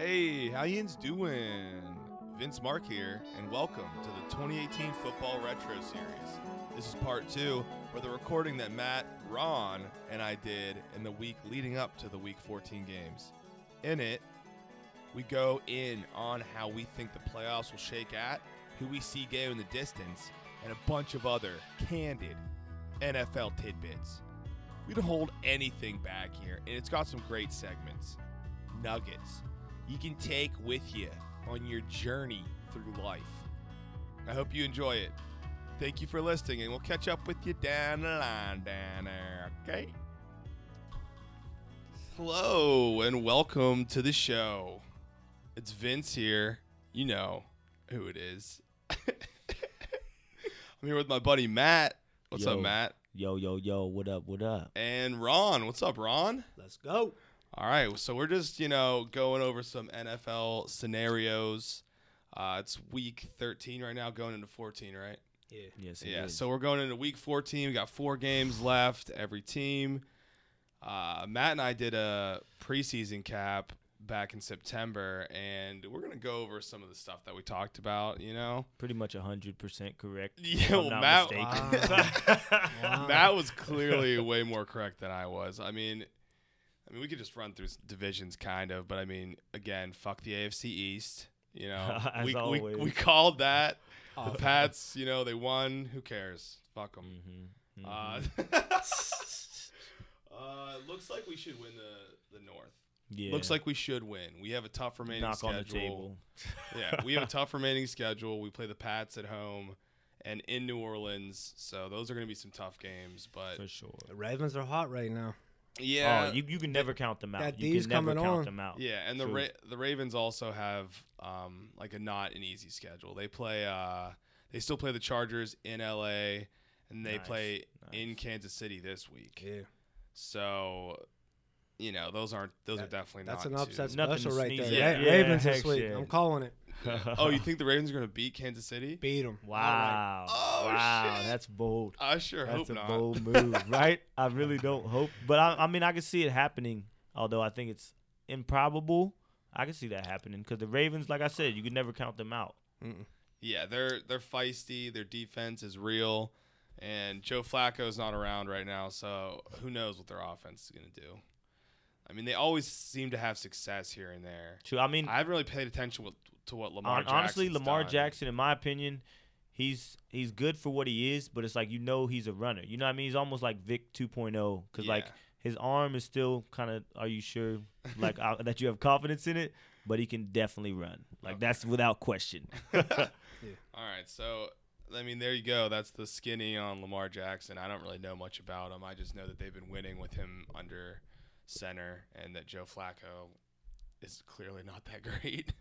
Hey, how yins doing? Vince Mark here, and welcome to the 2018 Football Retro Series. This is part two for the recording that Matt, Ron, and I did in the week leading up to the Week 14 games. In it, we go in on how we think the playoffs will shake at, who we see go in the distance, and a bunch of other candid NFL tidbits. We don't hold anything back here, and it's got some great segments. Nuggets you can take with you on your journey through life. I hope you enjoy it. Thank you for listening, and we'll catch up with you down the line down there, okay? Hello, and welcome to the show. It's Vince here. You know who it is. I'm here with my buddy Matt. What's Yo. up, Matt? Yo, yo, yo, what up, what up? And Ron. What's up, Ron? Let's go. All right, so we're just you know going over some NFL scenarios. Uh, it's week 13 right now, going into 14, right? Yeah. Yes, yeah. is. So we're going into week 14. We got four games left. Every team. Uh, Matt and I did a preseason cap back in September, and we're gonna go over some of the stuff that we talked about. You know, pretty much 100% correct. Yeah, well, Matt- mistaken. Wow. Matt was clearly way more correct than I was. I mean, I mean, we could just run through divisions, kind of, but I mean, again, fuck the AFC East. You know, As we, we always. we called that. Oh, The Pats, you know, they won. Who cares? Fuck them. Mhm, mhm. Uh, uh, looks like we should win the the North. yeah. Looks like we should win. We have a tough remaining knock schedule. on the table. yeah, we have a tough remaining schedule. We play the Pats at home and in New Orleans, so those are going to be some tough games. But for sure. the Ravens are hot right now. Yeah, oh, you, you can never count them out. that you D's can never coming count on. them out. Yeah, and the True. Ra- the Ravens also have um, like a not an easy schedule. They play uh, they still play the Chargers in LA, and they Nice, play in. Kansas City this week. Yeah. So, you know, those aren't those are That- definitely That's not an upset too- Nothing special right there. at. Ra- Yeah, Ravens heck this week. shit. I'm calling it. oh, you think the Ravens are going to beat Kansas City? Beat them. Wow. Oh, wow. shit. That's bold. I sure That's hope a bold move, right? I really don't hope. But I, I mean, I can see it happening, although I think it's improbable. I can see that happening because the Ravens, like I said, you can never count them out. Yeah, they're they're feisty. Their defense is real, and Joe Flacco's not around right now, so who knows what their offense is going to do. I mean, they always seem to have success here and there. True. I mean, I haven't really paid attention with, to what Lamar. Hon- honestly, Lamar done. Jackson, in my opinion, he's he's good for what he is, but it's like you know he's a runner. You know what I mean? He's almost like Vick 2.0 because like his arm is still kind of. Are you sure like uh, that you have confidence in it? But he can definitely run. Like Okay. that's without question. All right, so I mean, there you go. That's the skinny on Lamar Jackson. I don't really know much about him. I just know that they've been winning with him under center, and that Joe Flacco is clearly not that great.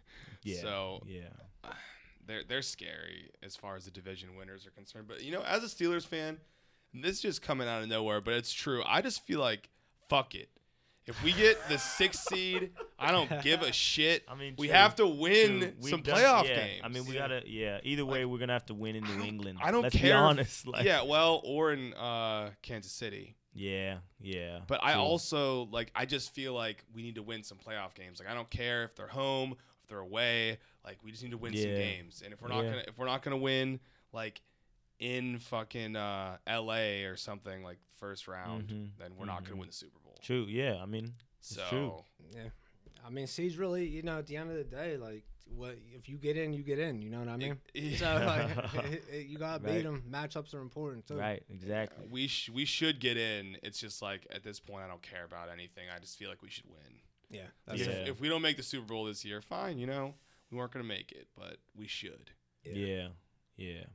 Yeah. So yeah. they're they're scary as far as the division winners are concerned. But you know, as a Steelers fan, this is just coming out of nowhere, but it's true. I just feel like fuck it. If we get the sixth seed, I don't give a shit. I mean, we true, have to win True. Some playoff yeah, games. I mean, we gotta. Yeah. Either way, we're gonna have to win in New England. I don't Let's care be honest. Like, yeah, well, or in uh, Kansas City. Yeah. Yeah. But I true. also like I just feel like we need to win some playoff games. Like I don't care if they're home, if they're away. Like we just need to win some games. And if we're not Yeah. gonna if we're not gonna win like in fucking uh, L.A. or something like first round, Mhm. then we're not gonna Mhm. win the Super Bowl. True. Yeah. I mean, It's So true. Yeah. I mean, C's really, you know, at the end of the day, like, what if you get in, you get in. You know what I mean? it- So like, you gotta beat them. Matchups are important too. right. Exactly. we sh- we should get in. It's just like at this point, I don't care about anything. I just feel like we should win. Yeah. That's If, Yeah. it. if we don't make the Super Bowl this year, fine. You know, we weren't gonna make it, but we should. Yeah. Yeah.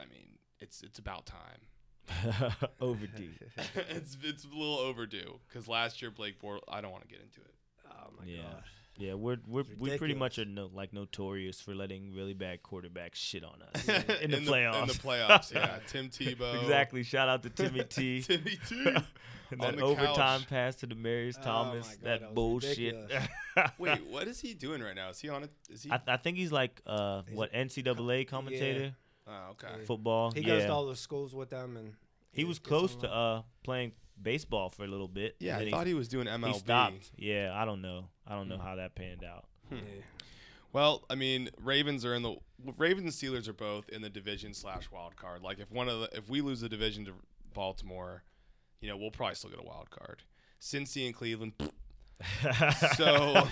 I mean, it's it's about time. Overdue. it's it's a little overdue because last year Blake Bortles. I don't want to get into it. Oh my Yeah. god. Yeah, we're we're we pretty much are no, like notorious for letting really bad quarterbacks shit on us in the in playoffs. The, in the playoffs, yeah. Tim Tebow. exactly. Shout out to Timmy T. Timmy T. and on that overtime couch. pass to Demaryius Oh Thomas. my God, that, that bullshit. Wait, what is he doing right now? Is he on it? Is he? I, I think he's like uh He's what NCAA commentator oh, okay. Yeah. football. He yeah. goes to all the schools with them, and he was close to uh playing baseball for a little bit. Yeah, I then thought he was doing MLB. he stopped. Yeah, I don't know. I don't know Hmm. how that panned out. Yeah. Well, I mean, Ravens are in the Ravens and Steelers are both in the division slash wild card. Like if one of the if we lose the division to Baltimore, you know, we'll probably still get a wild card. Cincy and Cleveland. So,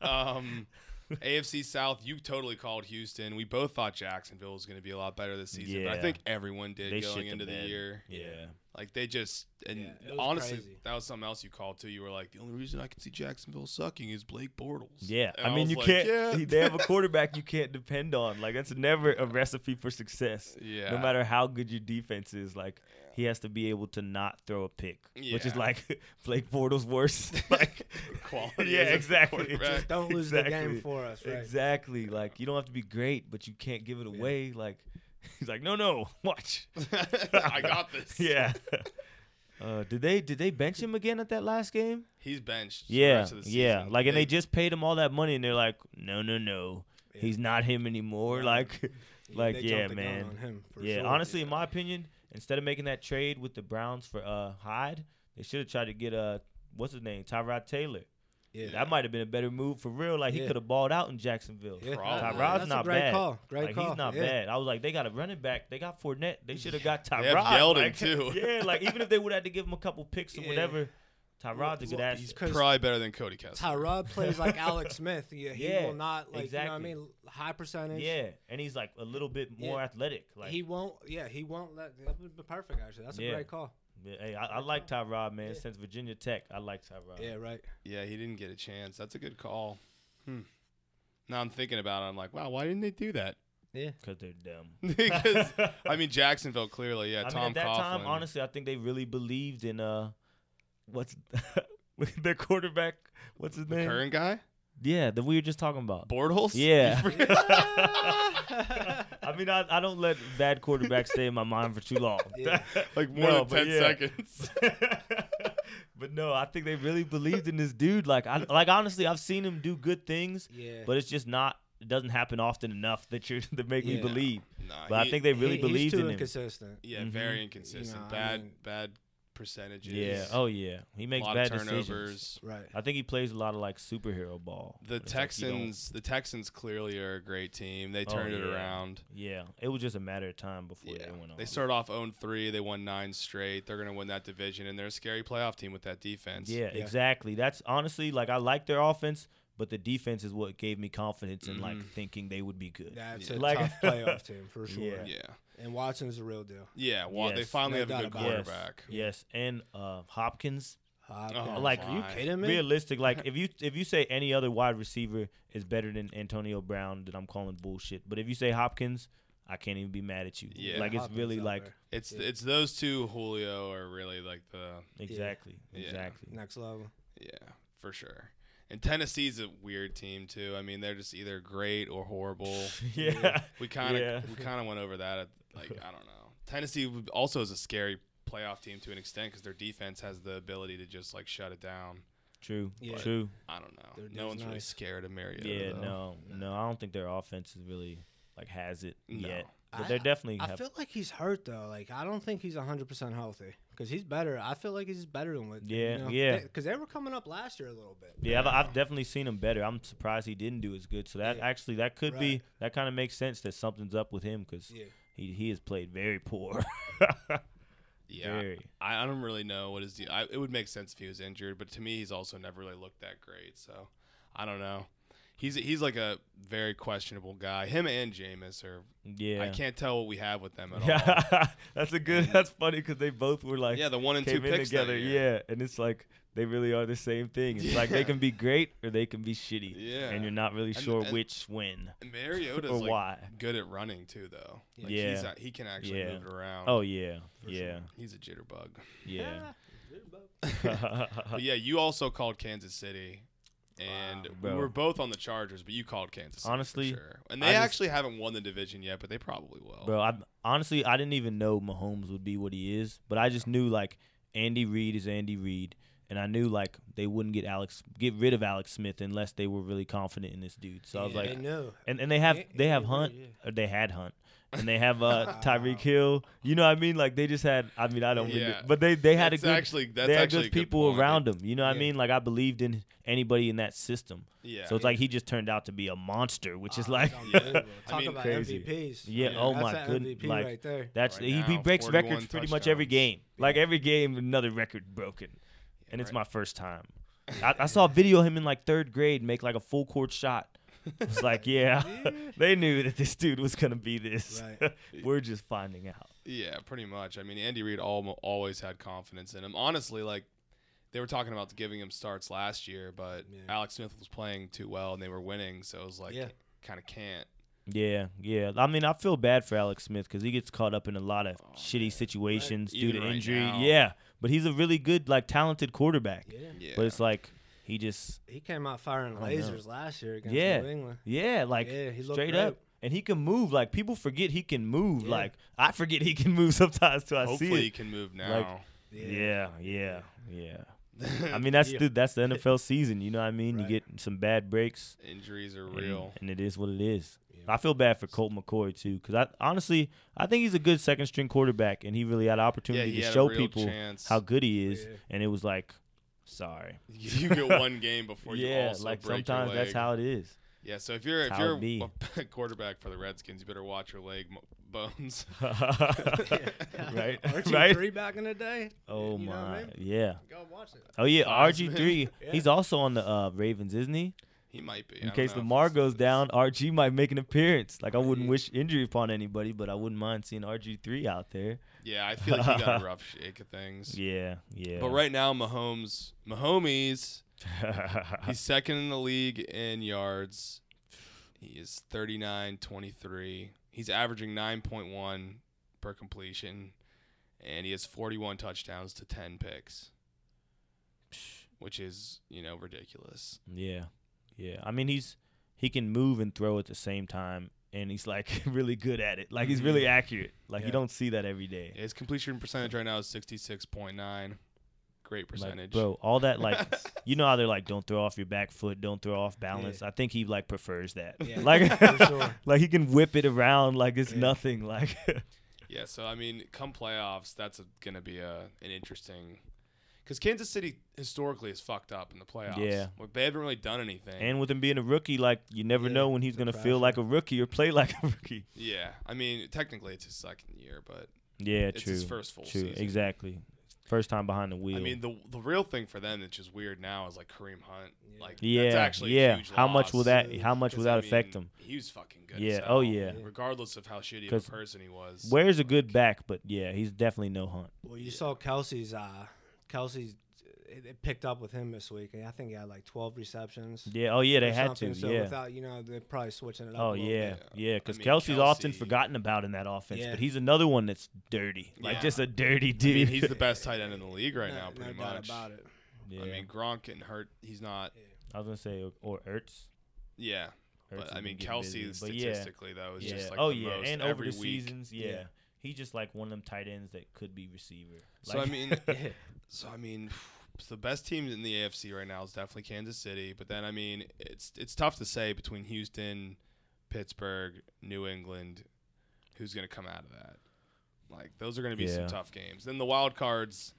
um, AFC South, you totally called Houston. We both thought Jacksonville was going to be a lot better this season. But I think everyone did They going into the the year. yeah. Like they just and Yeah, honestly, crazy. that was something else you called too. You were like, the only reason I can see Jacksonville sucking is Blake Bortles. Yeah, And I mean was you like, can't. Yeah. They have a quarterback you can't depend on. Like that's never a recipe for success. yeah. No matter how good your defense is, like he has to be able to not throw a pick, yeah. which is like Blake Bortles' worst. like Quality yeah, exactly. Just don't lose the Exactly. game for us, right? Exactly. Like you don't have to be great, but you can't give it Yeah. away. Like he's like, no, no, watch. I got this. yeah. Uh, did they did they bench him again at that last game? He's benched. the Yeah, rest of the yeah. season. Like, and they just paid him all that money, and they're like, no, no, no, Yeah. he's not him anymore. Right. Like, like, they yeah, jumped the gun man. on him, for yeah. sure. Honestly, in my opinion, instead of making that trade with the Browns for uh Hyde, they should have tried to get uh what's his name, Tyrod Taylor. Yeah. That might have been a better move for real. Like he Yeah. could have balled out in Jacksonville. Yeah. Probably. Tyrod's That's not great bad. call. Great like call. he's not yeah. bad. I was like, they got a running back. They got Fournette. They should have got Tyrod. They have Yeldon, like, too. Yeah, like even if they would have to give him a couple picks or Yeah. whatever, Tyrod's a good Well, ass. he's 'cause probably better than Cody Kessler. Tyrod plays like Alex Smith. Yeah, he Yeah, will not like exactly. you know what I mean. High percentage. Yeah, and he's like a little bit more Yeah. athletic. Like he won't. Yeah, he won't let. That would be perfect. Actually, that's a Yeah. great call. Yeah, hey, I, I like Tyrod, man. Yeah. Since Virginia Tech, I like Tyrod. Yeah, right. Yeah, he didn't get a chance. That's a good call. Hmm. Now I'm thinking about it. I'm like, wow, why didn't they do that? Yeah. because they're dumb. because I mean, Jacksonville clearly, yeah. I mean, Tom at that Coughlin. time, honestly, I think they really believed in uh, what's their quarterback? What's his the name? current guy, Yeah, that we were just talking about. Bortles. Yeah. I mean, I, I don't let bad quarterbacks stay in my mind for too long. Yeah. like more No, than ten yeah. seconds. but no, I think they really believed in this dude. Like, I like honestly, I've seen him do good things, yeah. but it's just not. It doesn't happen often enough that you to make me believe. Nah, But I think they really He- believed he's too in him. inconsistent. yeah, Mhm. very inconsistent. I bad, mean- bad percentages. Yeah. Oh yeah. He a makes lot bad of decisions. turnovers. Right. I think he plays a lot of like superhero ball. The It's like Texans, the Texans clearly are a great team. They Oh, turned it around. Yeah, it was just a matter of time before Yeah, they went on. they started off 0-3. They won nine straight. They're gonna win that division, and they're a scary playoff team with that defense. Yeah, Yeah. exactly. That's honestly like I like their offense, but the defense is what gave me confidence in like Mhm. thinking they would be good. That's Yeah. a Like- tough playoff team for sure. Yeah. yeah, And Watson's the real deal. yeah. Well, they finally No have a good quarterback. Yes, and uh, Hopkins. Hopkins. Oh, like, are you my. kidding me? Realistic, like if you if you say any other wide receiver is better than Antonio Brown, then I'm calling bullshit. But if you say Hopkins, I can't even be mad at you. Yeah. like it's Hopkins really like there. It's Yeah. it's those two. Julio are really like the exactly, Yeah. exactly. next level. yeah for sure. And Tennessee's a weird team too. I mean, they're just either great or horrible. yeah. We kind of Yeah. we kind of went over that. At, like I don't know. Tennessee also is a scary playoff team to an extent because their defense has the ability to just like shut it down. True, Yeah. true. I don't know. Their no D's one's really scared of Mariota. Yeah, though. no, no, I don't think their offense is really like has it No. yet. But I- they're definitely. I have, feel like he's hurt though. Like I don't think he's 100% healthy because he's better. I feel like he's better than what. Yeah, yeah. Because they were coming up last year a little bit. Yeah, I've, I've definitely seen him better. I'm surprised he didn't do as good. So that Yeah. actually that could be that kind of makes sense that something's up with him because Yeah. he he has played very poor. Yeah, Very. I, I don't really know what his deal. I, it would make sense if he was injured, but to me, he's also never really looked that great. So I don't know. He's he's like a very questionable guy. Him and Jameis are. Yeah. I can't tell what we have with them at all. Yeah, that's a good. That's funny because they both were like Yeah, the one and two came in picks that together. year. Yeah, and it's like they really are the same thing. It's like they can be great or they can be shitty. Yeah. and you're not really sure and- which win And Mariota's or like why. good at running too, though. Like Yeah. he's a, he can actually Yeah. move it around. Oh yeah, yeah, sure. he's a jitterbug. yeah. But yeah, you also called Kansas City, and Wow. we Bro. were both on the Chargers, but you called Kansas City. Honestly, sure. and they I just- actually haven't won the division yet, but they probably will. Bro, I honestly I didn't even know Mahomes would be what he is, but I just knew like Andy Reid is Andy Reid, and I knew like they wouldn't get Alex get rid of Alex Smith unless they were really confident in this dude. So I was like, they knew. and and they have Yeah, they have yeah, Hunt, yeah. or they had Hunt, and they have uh, Tyreek Hill. You know what I mean? Like they just had. I mean, I don't. Really, but they they had a That's good. actually that's they had actually good good people point. around him. You know what I mean? Like I believed in anybody in that system. Yeah. So it's like he just turned out to be a monster, which is Oh, like it's unbelievable. I mean, about crazy. MVPs. Yeah, Yeah. oh That's my goodness. good- MVP like- right there. that's Right he, he breaks records pretty much every touchdowns. game. Like every game, another record broken, and it's right. my first time. I, I saw a video of him in like third grade make like a full court shot. It's like, yeah, they knew that this dude was gonna be this. Right. We're just finding out. Yeah, pretty much. I mean, Andy Reid al- always had confidence in him. Honestly, like they were talking about giving him starts last year, but Yeah. Alex Smith was playing too well and they were winning, so it was like Yeah. kind of can't. Yeah, yeah. I mean, I feel bad for Alex Smith because he gets caught up in a lot of Oh, shitty man. situations Right. due Even to right injury. now. Yeah, but he's a really good, like, talented quarterback. Yeah. Yeah. But it's like he just, He came out firing I know. lasers last year against Yeah. New England. yeah, like yeah, he looked straight great. up. And he can move. Like people forget he can move. Yeah. Like I forget he can move sometimes till I see. it. hopefully he can move now. like Yeah, yeah, yeah. I mean, that's Yeah. the that's the NFL season. You know what I mean? Right. You get some bad breaks. Injuries are and- real. and, it is what it is. Yeah. I feel bad for Colt McCoy too, because I honestly I think he's a good second string quarterback, and he really had an opportunity he to show people chance. how good he is, Yeah. and it was like, sorry, you get one game before you yeah, like break sometimes that's how it is. Yeah, so if you're if you're a quarterback for the Redskins, you better watch your leg bones. right, Aren't you right. three back in the day? Oh You know what I my, mean? yeah. Go watch it. Oh yeah, RG three. Yeah. He's also on the uh, Ravens, isn't he? he might be. I In don't case know if Lamar it's- goes down, RG might make an appearance. Like I wouldn't wish injury upon anybody, but I wouldn't mind seeing RG three out there. Yeah, I feel like he got a rough shake of things. Yeah, yeah. But right now, Mahomes, Mahomes, he's second in the league in yards. He is 39 23. He's averaging 9.1 per completion, and he has 41 touchdowns to 10 picks, which is, you know, ridiculous. Yeah, yeah. I mean, he's he can move and throw at the same time, and he's like really good at it. Like he's really mm-hmm. accurate. Like you don't see that every day. His completion percentage right now is 66.9. Great Like, percentage. bro, all that like you know how they're like, don't throw off your back foot, don't throw off balance. I think he like prefers that. Yeah, like, for sure. like he can whip it around like it's Yeah. nothing. Like, Yeah, so I mean, come playoffs, that's going to be a an interesting because Kansas City historically is fucked up in the playoffs. Yeah. like, they haven't really done anything. and with him being a rookie, like you never Yeah, know when he's gonna feel like a rookie or play like a rookie. yeah, I mean, technically it's his second year, but Yeah, it's true. his first full true, season. exactly. First time behind the wheel. I mean, the the real thing for them that's just weird now is like Kareem Hunt. Yeah. Like, yeah, that's actually a yeah. huge How much will that? How much will that I affect mean, him? He was fucking good. Yeah, as oh, yeah. Regardless of how shitty of 'Cause a person he was. Where's a good back? But yeah, he's definitely no hunt. Well, you saw Kelce's. Uh, Kelce's. It, it picked up with him this week. I think he had like 12 receptions. Yeah. Oh yeah, they had something. to. So yeah. without, you know, they're probably switching it up. Oh a little yeah, bit. yeah. I Because mean, Kelce's often forgotten about in that offense, Yeah. but he's another one that's dirty, like Yeah. just a dirty I dude. mean, he's the best tight end in the league right no, now, pretty no doubt much. about it. yeah. I mean, Gronk getting hurt, he's not. I was gonna say or, or Ertz. Yeah, Ertz but I mean, Kelce busy, but yeah. statistically though is yeah. just like oh the yeah, most and over the week. seasons, yeah. Yeah. He's just like one of them tight ends that could be receiver. So Like- I mean, Yeah. so I mean, so the best team in the AFC right now is definitely Kansas City. But then I mean, it's it's tough to say between Houston, Pittsburgh, New England, who's going to come out of that. Like those are going to be Yeah. some tough games. Then the wild cards,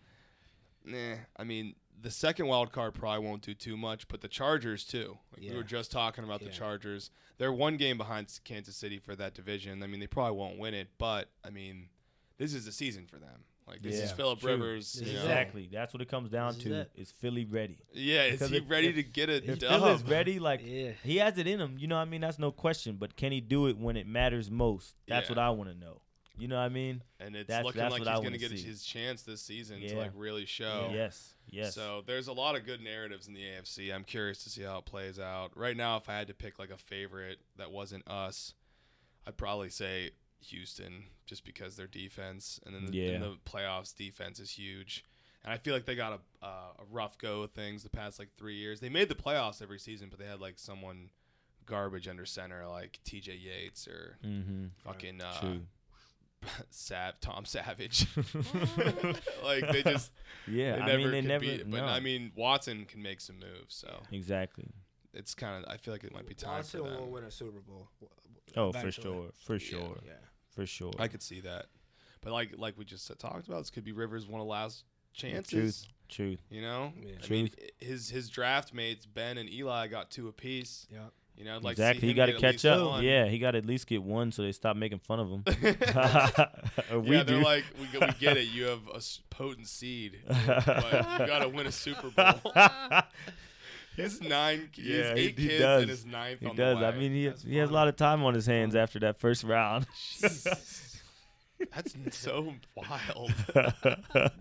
nah. I mean, the second wild card probably won't do too much, but the Chargers too. Like we were just talking about the Chargers. They're one game behind Kansas City for that division. I mean, they probably won't win it, but I mean, this is the season for them. Like this is Philip true. Rivers. You is know. exactly. That's what it comes down This is to. it. Is Philly ready? Yeah, is he if- ready if- to get it If dub? Phil is ready, like yeah. he has it in him. You know what I mean? That's no question. But can he do it when it matters most? That's Yeah. what I want to know. You know what I mean? and it's That's- looking that's like what I he's going to get see. his chance this season to like really show. Yes. Yes. So there's a lot of good narratives in the AFC. I'm curious to see how it plays out. Right now, if I had to pick like a favorite that wasn't us, I'd probably say Houston, just because their defense, and then the, in Yeah. the playoffs, defense is huge. And I feel like they got a uh, a rough go of things the past like three years. They made the playoffs every season, but they had like someone garbage under center like T.J. Yates or mm-hmm. fucking uh, Sav Tom Savage. like they just yeah. they I never mean, they never. beat it. But no. I mean, Watson can make some moves, so exactly. it's kind of. I feel like it might be time Watson for them. will win a Super Bowl. W- w- Oh, for sure. For sure. Yeah. for sure. I could see that. But like like we just talked about, this could be Rivers' one of the last chances. Truth. Truth. You know, Yeah. I mean, his his draft mates Ben and Eli got two apiece. Yeah. You know, like exactly. He got to catch up. one. Yeah, he got to at least get one, so they stop making fun of him. Or we yeah, they're do. like, we, get- we get it. You have a potent seed, but you got to win a Super Bowl. He's nine. He Yeah, has he- eight he kids does. and his ninth he on does. the way. I mean, he That's he has a lot of time on his hands after that first round. That's so wild.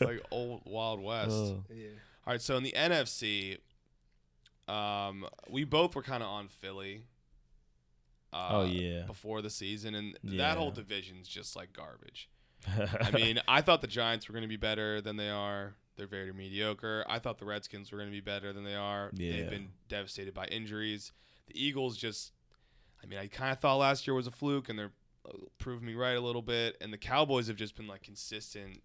Like old Wild West. Oh. Yeah. All right, so in the NFC, um, we both were kind of on Philly. Uh, Oh, yeah. Before the season, and Yeah. that whole division's just like garbage. I mean, I thought the Giants were going to be better than they are. They're very mediocre. I thought the Redskins were going to be better than they are. Yeah. They've been devastated by injuries. The Eagles just, I mean, I kind of thought last year was a fluke, and they're uh, proving me right a little bit. And the Cowboys have just been like consistent,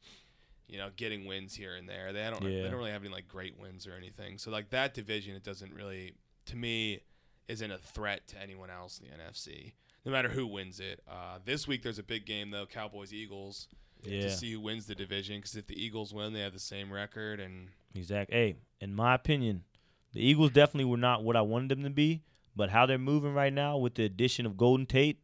you know, getting wins here and there. They don't, they don't really have any like great wins or anything. So like that division, it doesn't really, to me, isn't a threat to anyone else in the NFC. No matter who wins it. Uh, this week there's a big game though, Cowboys Eagles yeah, to see who wins the division. Because if the Eagles win, they have the same record, and exactly. Hey, in my opinion, the Eagles definitely were not what I wanted them to be, but how they're moving right now with the addition of Golden Tate,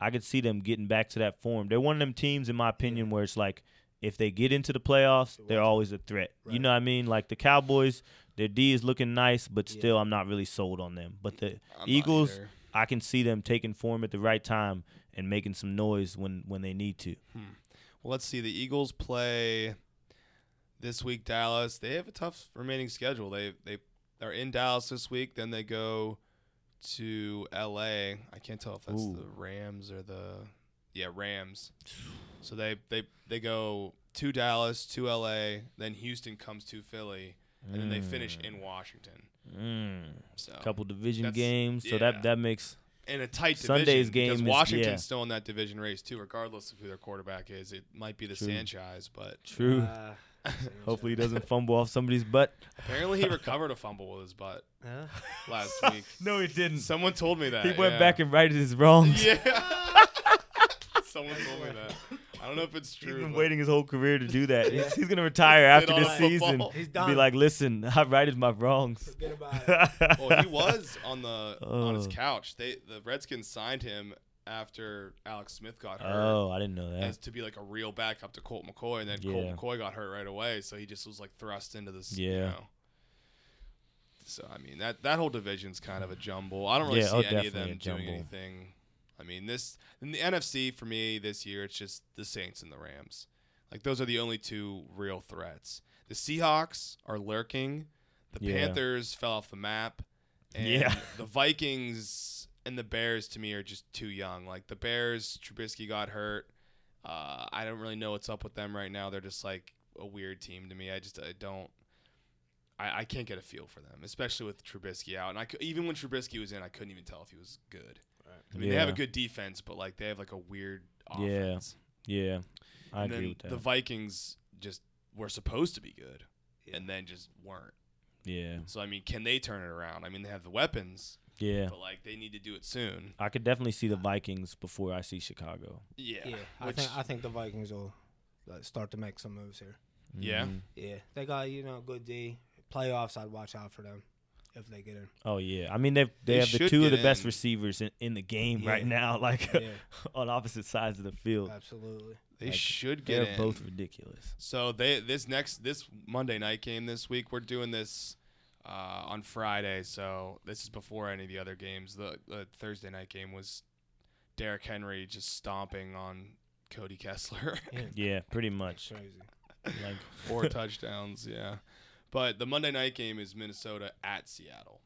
I could see them getting back to that form. They're one of them teams, in my opinion, where it's like if they get into the playoffs, they're always a threat. You know what I mean? Like the Cowboys, their D is looking nice, but Yeah. still, I'm not really sold on them. But the I'm Eagles. I can see them taking form at the right time and making some noise when when they need to. Hmm. Well, let's see. The Eagles play this week. Dallas. They have a tough remaining schedule. They they are in Dallas this week. Then they go to L.A. I can't tell if that's Ooh. the Rams or the yeah Rams. So they they they go to Dallas to L.A. Then Houston comes to Philly, and then they finish in Washington. Mm. So Couple division games, so yeah. that that makes in a tight division Sunday's because game is- Washington's yeah. still in that division race too, regardless of who their quarterback is. It might be the True. Sanchez, but true. Uh, Hopefully, he doesn't fumble off somebody's butt. apparently he recovered a fumble with his butt Huh? last week. no, he didn't. Someone told me that. He went yeah. back and righted his wrongs. yeah. Someone told me that. I don't know if it's He's true. been but- waiting his whole career to do that. Yeah. He's, he's gonna retire Sit after on this a season. football. He's Be done. like, listen, I righted my wrongs. Forget about it. well, he was on the on his Oh. couch. They the Redskins signed him after Alex Smith got hurt. Oh, I didn't know As that. to be like a real backup to Colt McCoy, and then Yeah. Colt McCoy got hurt right away, so he just was like thrust into this. You Yeah. know. So I mean that that whole division's kind of a jumble. I don't really Yeah, oh, see oh, any of definitely a them doing jumble. anything. I mean this in the NFC for me this year it's just the Saints and the Rams. Like those are the only two real threats. The Seahawks are lurking. The Yeah. Panthers fell off the map. And Yeah. the Vikings and the Bears to me are just too young. Like the Bears, Trubisky got hurt. Uh, I don't really know what's up with them right now. They're just like a weird team to me. I just I don't. I, I can't get a feel for them, especially with Trubisky out. And I cou- even when Trubisky was in, I couldn't even tell if he was good. I mean, they have a good defense, but like they have like a weird Yeah, offense. Yeah, I and agree then with that. the Vikings just were supposed to be good, Yeah. and then just weren't. yeah, So I mean, can they turn it around? I mean, they have the weapons, yeah. but like they need to do it soon. I could definitely see the Vikings before I see Chicago. Yeah, Yeah, I which- think I think the Vikings will like, start to make some moves here. Yeah? Mhm. Yeah, they got you know good D playoffs. I'd watch out for them if they get in. Oh yeah, I mean they they, They have the two of get the best in. receivers in, in the game Yeah. right now, like Yeah, on opposite sides of the field. absolutely. they like, should get They're in. both ridiculous. So they this next this Monday night game this week we're doing this uh, on Friday. So this is before any of the other games. The, the Thursday night game was Derrick Henry just stomping on Cody Kessler. Yeah, Yeah, pretty much. crazy. Like Four touchdowns, yeah. But the Monday night game is Minnesota at Seattle.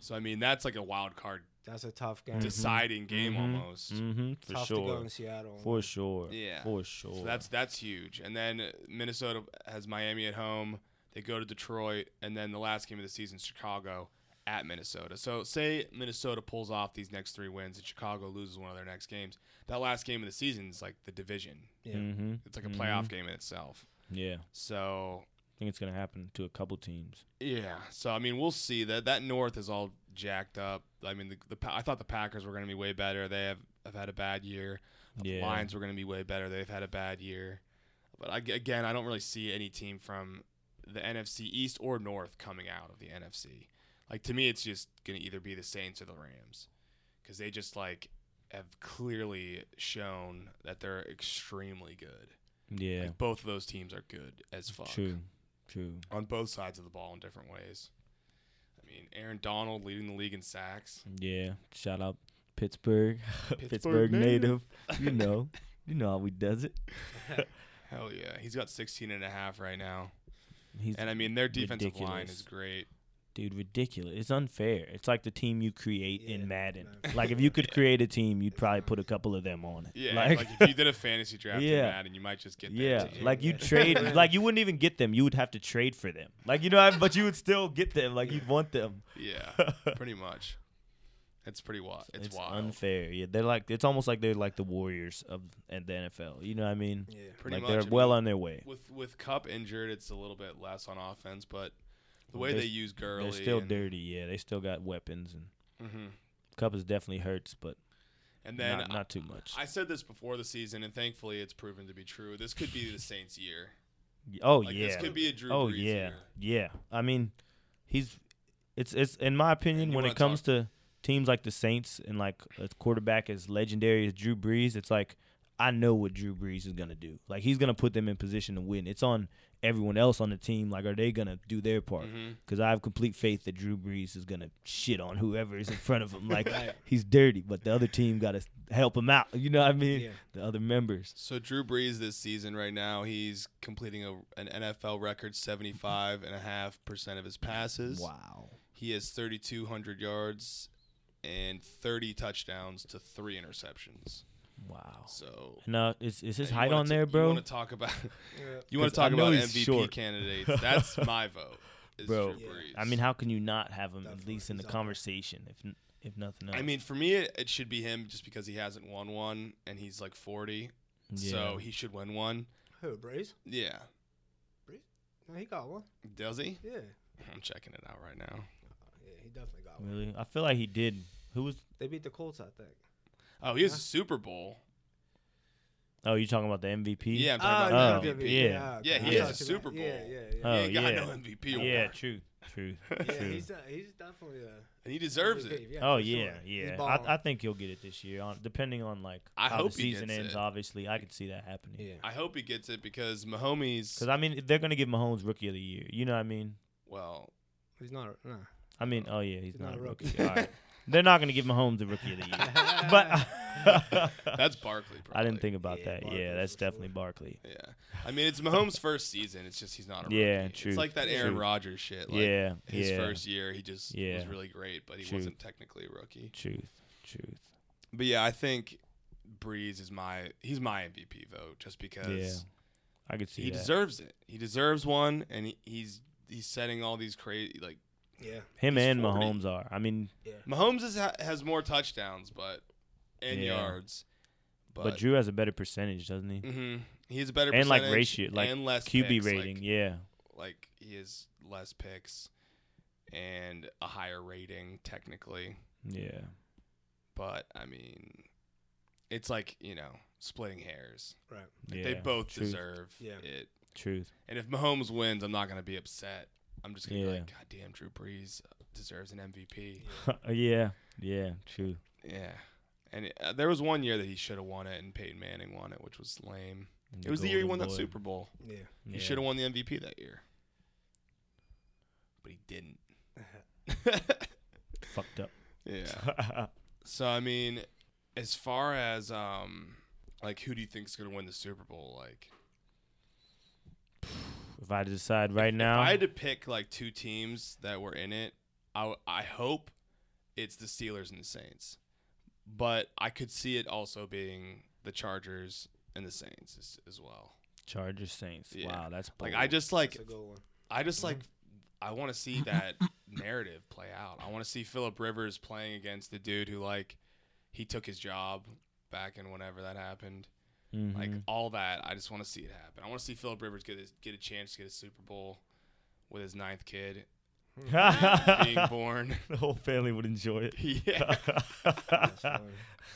So I mean that's like a wild card That's a tough game. Mhm. deciding game Mhm. almost. hmm for Tough to go sure, in Seattle. for sure, Yeah. for sure. So that's that's huge. And then uh, Minnesota has Miami at home. They go to Detroit, and then the last game of the season, Chicago at Minnesota. So say Minnesota pulls off these next three wins, and Chicago loses one of their next games. That last game of the season is like the division. Yeah. hmm It's like a playoff Mhm. game in itself. Yeah, So I think it's gonna happen to a couple teams. yeah. So I mean, we'll see. That that North is all jacked up. I mean, the, the I thought the Packers were going to be way better. They have have had a bad year. The Yeah. Lions were going to be way better. They've had a bad year. But I, again, I don't really see any team from the NFC East or North coming out of the NFC. Like to me, it's just going to either be the Saints or the Rams, because they just like have clearly shown that they're extremely good. Yeah. Like both of those teams are good as fuck True. True. on both sides of the ball in different ways. I mean, Aaron Donald leading the league in sacks. Yeah. Shout out Pittsburgh. Pittsburgh, Pittsburgh native. you know. You know how we does it. Hell yeah, he's got 16 and a half right now. He's And I mean, their defensive line is great. Dude ridiculous. It's unfair. It's like the team you create Yeah, in Madden. no. Like if you could Yeah. create a team, you'd probably put a couple of them on it. Yeah, Like, like, if you did a fantasy draft in Yeah. Madden, you might just get that yeah, team. like you trade, like you wouldn't even get them. You would have to trade for them. Like you know, I mean? but you would still get them. Like you'd want them. yeah, pretty much. It's pretty wild. It's, It's, wild. unfair. Yeah, they're like it's almost like they're like the Warriors of and the NFL. You know what I mean? Yeah. Pretty like much. they're I well mean, on their way. with with Kupp injured, it's a little bit less on offense, but the way they use Gurley, They're still dirty. Yeah, they still got weapons and hmm Kupp is definitely hurts, but And then not, not too much. I said this before the season, and thankfully it's proven to be true. This could be the Saints' year. oh Like yeah. this could be a Drew Oh Brees yeah, year. yeah. I mean, he's it's it's in my opinion when it comes to teams like the Saints and like a quarterback as legendary as Drew Brees, it's like I know what Drew Brees is gonna do. Like he's gonna put them in position to win. It's on everyone else on the team. Like, are they gonna do their part? Mm-hmm. Because I have complete faith that Drew Brees is gonna shit on whoever is in front of him. Like Right. he's dirty, but the other team got to help him out. You know what I mean? Yeah. The other members. So Drew Brees this season right now, he's completing a, an NFL record 75.5% of his passes. Wow. He has 3,200 yards and 30 touchdowns to three interceptions. Wow. So And uh, is is his and height wanna on t- there, You bro? want to talk about Yeah. you want to talk about MVP short. candidates? That's my vote. Is Bro, Yeah. I mean, how can you not have him at least in the He's up there. conversation, if if nothing else? I mean, for me, it, it should be him just because he hasn't won one and he's like 40, so he should win one. Who, Brees? Yeah, No, he got one. does he? Yeah. I'm checking it out right now. Yeah, he definitely got one. really, I feel like he did. Who was? They beat the Colts, I think. Oh, he has Yeah. a Super Bowl. Oh, you talking about the MVP? Yeah, I'm Oh, talking no, about the MVP. yeah. Yeah, he I has a thought you meant- Super Bowl. yeah, He yeah. Oh, ain't got yeah. no MVP award. Yeah, true, true, yeah, true. he's, de- he's definitely a. and he deserves MVP, it. Yeah, oh yeah, sure. Yeah. I, I think he'll get it this year. On depending on like I how hope the season ends. it. Obviously, I could see that happening. yeah. I hope he gets it because Mahomes. Because I mean, they're gonna give Mahomes Rookie of the Year. You know what I mean? Well, He's not. a- Nah. I mean, oh yeah, he's, He's not, not a a rookie. rookie. All right. They're not gonna give Mahomes the Rookie of the Year. but that's Barkley. Probably. I didn't think about Yeah, that. Barkley yeah, that's for sure. definitely Barkley. Yeah, I mean it's Mahomes' first season. It's just he's not a rookie. Yeah, true, It's like that Aaron true. Rodgers shit. Like yeah, his yeah. first year, he just was Yeah. really great, but he True. wasn't technically a rookie. Truth, truth. But yeah, I think Brees is my he's my MVP vote just because Yeah, I could see he that. deserves it. He deserves one, and he, he's he's setting all these crazy like Yeah. Him and 40. Mahomes are. I mean, Yeah. Mahomes is, has more touchdowns, but and Yeah. yards, but, but, Drew has a better percentage, doesn't he? hmm he has a better and like percentage ratio, like and less QB picks, rating. Like, yeah, like he has less picks and a higher rating technically, yeah, but I mean, it's like you know splitting hairs. Right. Like, yeah. they both truth, deserve Yeah. it. Truth. And if Mahomes wins, I'm not gonna be upset. I'm just gonna be like, God damn, Drew Brees deserves an MVP. yeah, yeah, true. Yeah. And uh, there was one year that he should have won it, and Peyton Manning won it, which was lame. it was the year he won Golden that Super Bowl. Yeah. He Yeah. should have won the MVP that year, but he didn't. Fucked up. yeah. So I mean, as far as um, like who do you think's gonna win the Super Bowl? Like, if I decide right now, if I had to pick like two teams that were in it, I I hope it's the Steelers and the Saints, but I could see it also being the Chargers and the Saints as, as well. Chargers Saints. Yeah. Wow, that's Like. I just like That's a good one. I just like mm-hmm. I want to see that narrative play out. I want to see Philip Rivers playing against the dude who like he took his job back in whenever that happened. Like Mhm. all that, I just want to see it happen. I want to see Philip Rivers get his, get a chance to get a Super Bowl with his ninth kid. being born. the whole family would enjoy it. yeah.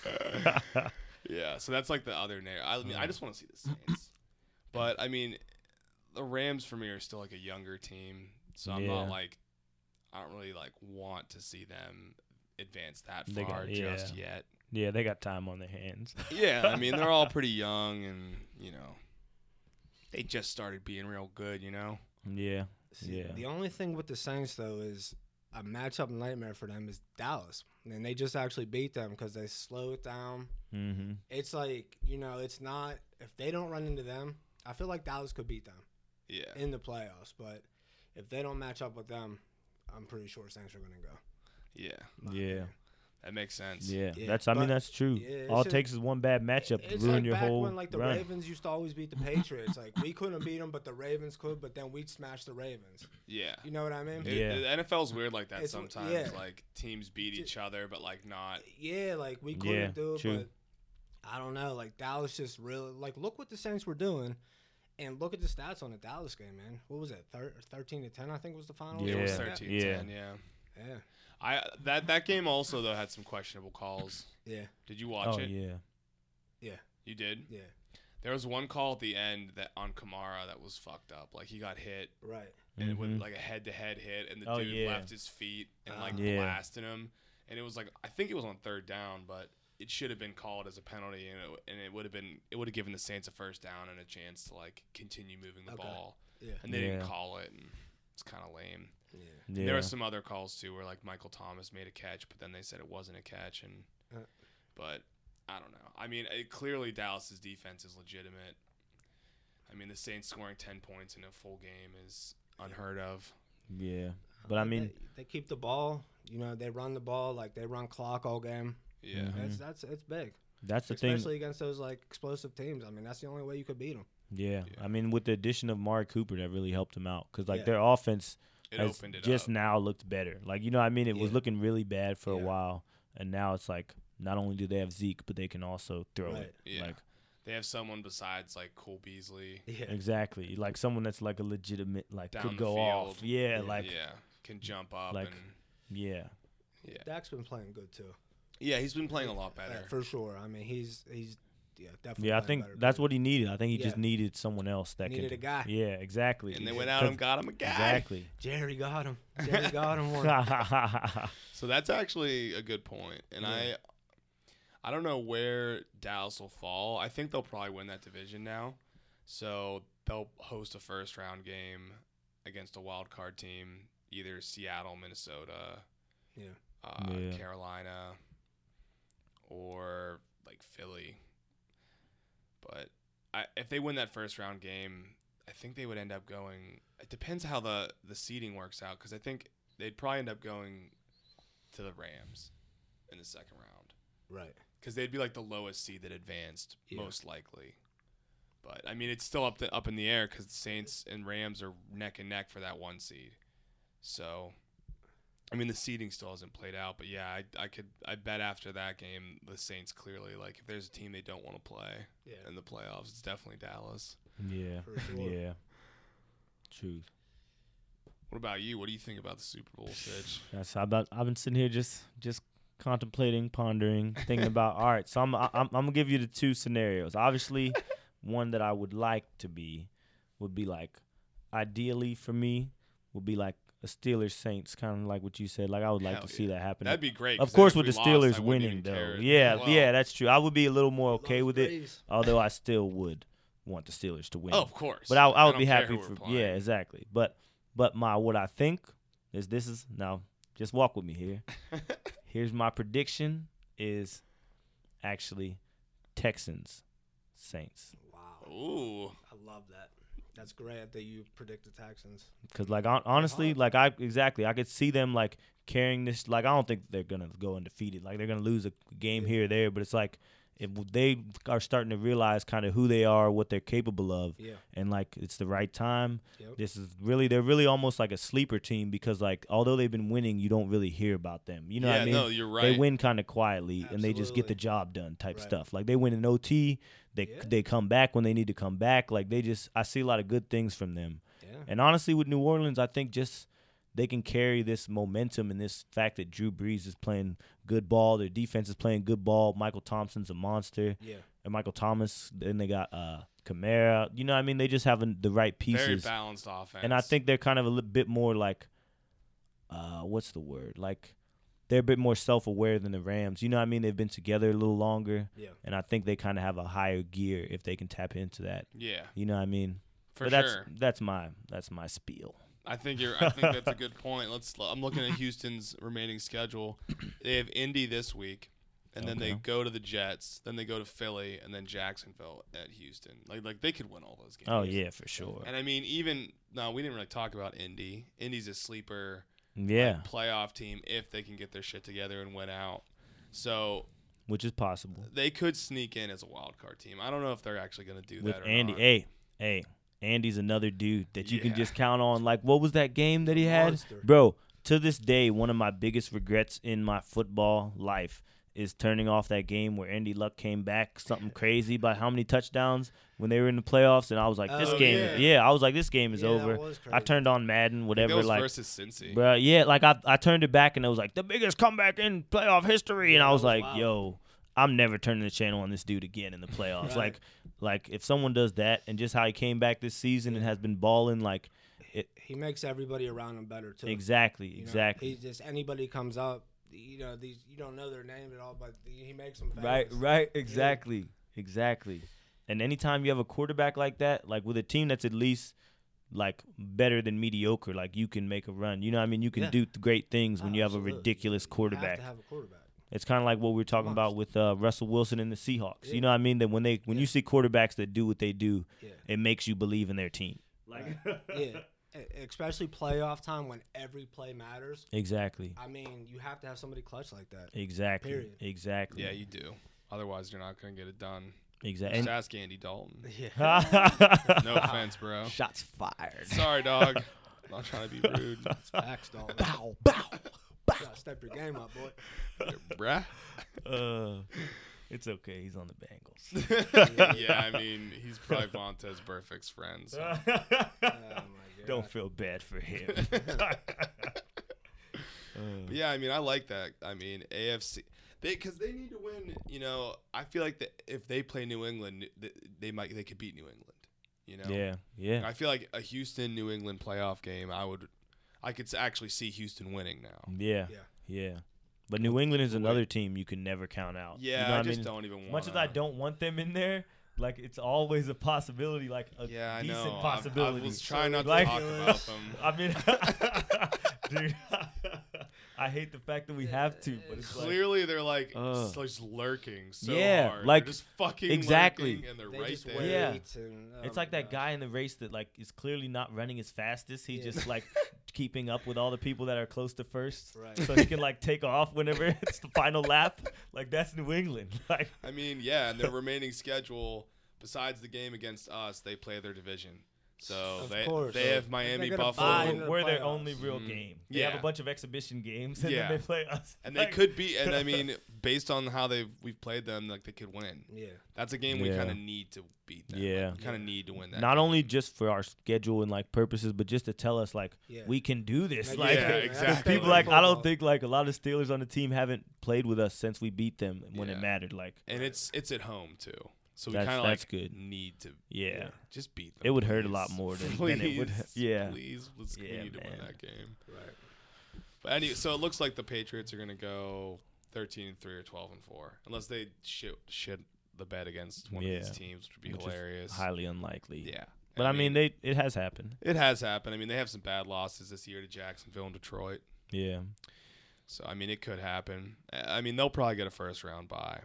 Yeah, so that's like the other narrative. I mean, I just want to see the Saints, but I mean, the Rams for me are still like a younger team, so I'm not like, I don't really like want to see them advance that They got- far just yeah. yet. Yeah, they got time on their hands. Yeah, I mean they're all pretty young, and you know, they just started being real good. You know. Yeah. See, Yeah. The only thing with the Saints though is a matchup nightmare for them is Dallas, and they just actually beat them because they slow it down. Mm-hmm. It's like you know, it's not if they don't run into them. I feel like Dallas could beat them Yeah. in the playoffs, but if they don't match up with them, I'm pretty sure Saints are gonna go. Yeah. My Yeah. opinion. That makes sense. Yeah. Yeah, That's. I mean, that's true. yeah, All it takes is one bad matchup to ruin like your back whole when like the run. Ravens used to always beat the Patriots. like we couldn't beat them, but the Ravens could. But then we'd smash the Ravens. Yeah. You know what I mean? It- Yeah. The NFL's weird like that It's- sometimes. yeah. Like teams beat each other, but like not. Yeah, like we couldn't Yeah, do it, true. but I don't know. Like Dallas just really like look what the Saints were doing, and look at the stats on the Dallas game, man. What was it? Thir- Thirteen to ten, I think was the final. It was Yeah. 13 Yeah. 10, yeah. Yeah, I that that game also though had some questionable calls. yeah, Did you watch Oh it? yeah. yeah, You did. yeah. There was one call at the end that on Kamara that was fucked up. Like he got hit Right. and it Mhm. went like a head to head hit, and the Oh, dude yeah. left his feet and Ah. like Yeah. blasted him. And it was like I think it was on third down, but it should have been called as a penalty, and it, and it would have been it would have given the Saints a first down and a chance to like continue moving the Okay. ball. Yeah. And they didn't call it, and it's kind of lame. Yeah. Yeah. There were some other calls too, where like Michael Thomas made a catch, but then they said it wasn't a catch, and Uh. but I don't know. I mean, it, clearly Dallas's defense is legitimate. I mean, the Saints scoring ten points in a full game is unheard of. yeah. But I mean, they, they keep the ball. You know, they run the ball like they run clock all game. Yeah, Mhm. That's that's it's big, that's the thing. especially against those like explosive teams. I mean, that's the only way you could beat them. Yeah. Yeah. I mean, with the addition of Amari Cooper, that really helped them out because like Yeah. their offense it has opened it just up. now looked better. Like you know, what I mean, it was looking really bad for a while, and now it's like not only do they have Zeke, but they can also throw Right. it. Yeah. Like They have someone besides like Cole Beasley. Yeah. exactly, like someone that's like a legitimate, like Down could the go off. Yeah, Yeah. like yeah, can jump up like- and yeah, yeah, Dak's been playing good too. yeah. He's been playing a lot Uh, better. for sure. I mean, he's he's yeah definitely. yeah. I think that's but what he needed. I think he just needed someone else that Needed could. a guy. Yeah, exactly. and they went out and got him a guy. Exactly. Jerry got him. Jerry got him one. So that's actually a good point. point, and Yeah. I, I don't know where Dallas will fall. I think they'll probably win that division now, so they'll host a first round game against a wild card team, either Seattle, Minnesota, Yeah. uh, Yeah. Carolina, or like Philly. But I, if they win that first round game, I think they would end up going. It depends how the the seeding works out because I think they'd probably end up going to the Rams in the second round Right. because they'd be like the lowest seed that advanced Yeah. most likely. But I mean, it's still up to, up in the air because the Saints and Rams are neck and neck for that one seed. So, I mean, the seeding still hasn't played out. But yeah, I, I could I bet after that game, the Saints clearly like if there's a team they don't want to play Yeah. in the playoffs, it's definitely Dallas. yeah, For sure. yeah. Truth. What about you? What do you think about the Super Bowl, Sitch? That's I've been, I've been sitting here just just contemplating, pondering, thinking about. All right, so I'm I'm, I'm gonna give you the two scenarios. Obviously, one that I would like to be would be like, ideally for me, would be like a Steelers Saints, kind of like what you said. Like I would like Hell to see that happen. That'd be great. Of course, with the lost, Steelers wouldn't winning though. Yeah, well. yeah, that's true. I would be a little more okay with it, although I still would want the Steelers to win. Oh, of course. But I, I would don't be care happy for playing. yeah, exactly. But but my what I think is this is now just walk with me here. Here's my prediction is actually Texans Saints Wow. Ooh. I love that. That's great that you predict the Texans. because like hon- honestly like I exactly I could see them like carrying this like I don't think they're gonna go undefeated. Like they're gonna lose a game here or there but it's like if they are starting to realize kind of who they are what they're capable of Yeah. and like it's the right time Yep. this is really they're really almost like a sleeper team because like although they've been winning you don't really hear about them you know yeah, what i mean no, you're right. they win kind of quietly and they just get the job done type Right. stuff like they win in ot they Yeah. they come back when they need to come back like they just i see a lot of good things from them and honestly with new orleans i think just they can carry this momentum and this fact that Drew Brees is playing good ball, their defense is playing good ball. Michael Thompson's a monster, Yeah. and Michael Thomas. Then they got uh Kamara. You know, what I mean, they just have the right pieces. Very balanced offense. and I think they're kind of a little bit more like, uh, what's the word? Like they're a bit more self-aware than the Rams. You know, what I mean, they've been together a little longer, Yeah. and I think they kind of have a higher gear if they can tap into that. yeah, You know what I mean? for but that's sure. that's my that's my spiel. I think you're. I think that's a good point. Let's. I'm looking at Houston's remaining schedule. They have Indy this week, and then they go to the Jets. Then they go to Philly, and then Jacksonville at Houston. Like like they could win all those games. Oh yeah, for sure. And I mean, even no, we didn't really talk about Indy. Indy's a sleeper Yeah, playoff team if they can get their shit together and win out. So which is possible they could sneak in as a wild card team. I don't know if they're actually going to do with that. Or Andy. not. Hey, hey, Andy's another dude that you can just count on. Like, what was that game that he had, Monster. bro? To this day, one of my biggest regrets in my football life is turning off that game where Andy Luck came back something crazy by how many touchdowns when they were in the playoffs, and I was like, this Oh, game, yeah. yeah. I was like, this game is Yeah, over. I turned on Madden, I think that whatever, like. versus Cincy. Bro, yeah, like I, I turned it back and it was like the biggest comeback in playoff history, and I was was like, wild. yo, I'm never turning the channel on this dude again in the playoffs. Right. Like, like if someone does that and just how he came back this season and has been balling, like, it He makes everybody around him better too. exactly, You know, exactly, He just anybody comes up, you know, these you don't know their name at all, but he makes them famous. right, right, exactly, exactly. And anytime you have a quarterback like that, like with a team that's at least like better than mediocre, like you can make a run. You know, what I mean, you can Yeah. do great things when you have absolutely. a ridiculous You have to have a quarterback. It's kind of like what we were talking about with uh, Russell Wilson and the Seahawks. Yeah. You know what I mean? That when they when Yeah. you see quarterbacks that do what they do, Yeah. it makes you believe in their team. Like yeah, E- especially playoff time when every play matters. exactly, I mean, you have to have somebody clutch like that. exactly, Period. exactly. Yeah, you do. Otherwise, you're not going to get it done. exactly. Just ask Andy Dalton. Yeah, No offense, bro. Shots fired. Sorry, dog. I'm not trying to be rude. It's facts, dog. bow, bow. Gotta step your game up, boy. Bruh. Uh, it's okay. He's on the Bengals. yeah, I mean, he's probably Vontaze Burfict's friend. So. Oh my god. Don't feel bad for him. But yeah, I mean, I like that. I mean, AFC they because they need to win. You know, I feel like that if they play New England, th- they might they could beat New England. You know, yeah, yeah, I feel like a Houston New England playoff game. I would, I could actually see Houston winning now. yeah, Yeah. yeah. But New England is another team you can never count out. Yeah, you know I what just mean? don't even want. Much as I don't want them in there, like it's always a possibility, like a Yeah, I decent know. I- possibility. I was trying not to Like- talk about them. I mean, dude, I hate the fact that we have to, but it's like, Clearly, they're like Ugh. s- just lurking so Yeah, hard. like, they're just fucking exactly. and they're They right there. Yeah. and, oh it's my like that gosh. guy in the race that like is clearly not running as fastest. as he's Yeah. just like keeping up with all the people that are close to first, Right. so he can like take off whenever it's the final lap. Like that's New England. Like I mean, yeah, and their remaining schedule, besides the game against us, they play their division. So Of they course. they have Miami, Buffalo, buy we're, in we're their only real Mhm. game. They have a bunch of exhibition games, and Yeah. then they play us. and they could be. And I mean, based on how they have we've played them, like they could win. Yeah. That's a game we kind of need to beat them. Yeah. we kind of need to win that. not game. only just for our schedule and like purposes, but just to tell us like Yeah. we can do this. Like, Like Yeah, exactly. people favorite like I don't think like a lot of Steelers on the team haven't played with us since we beat them when Yeah. it mattered. Like and it's it's at home too. So we That's- kind of like good. need to yeah, just beat them. It would hurt a lot more than- than it would- Please, yeah. please, let's we Yeah, need to win man. that game. Right. But anyway, so it looks like the Patriots are gonna go thirteen and three or twelve and four, unless they shit shit the bet against one Yeah. of these teams, which would be Which hilarious. highly unlikely. Yeah, but I mean, they it has happened. it has happened. I mean, they have some bad losses this year to Jacksonville and Detroit, Yeah, so I mean, it could happen. I I mean, they'll probably get a first round bye.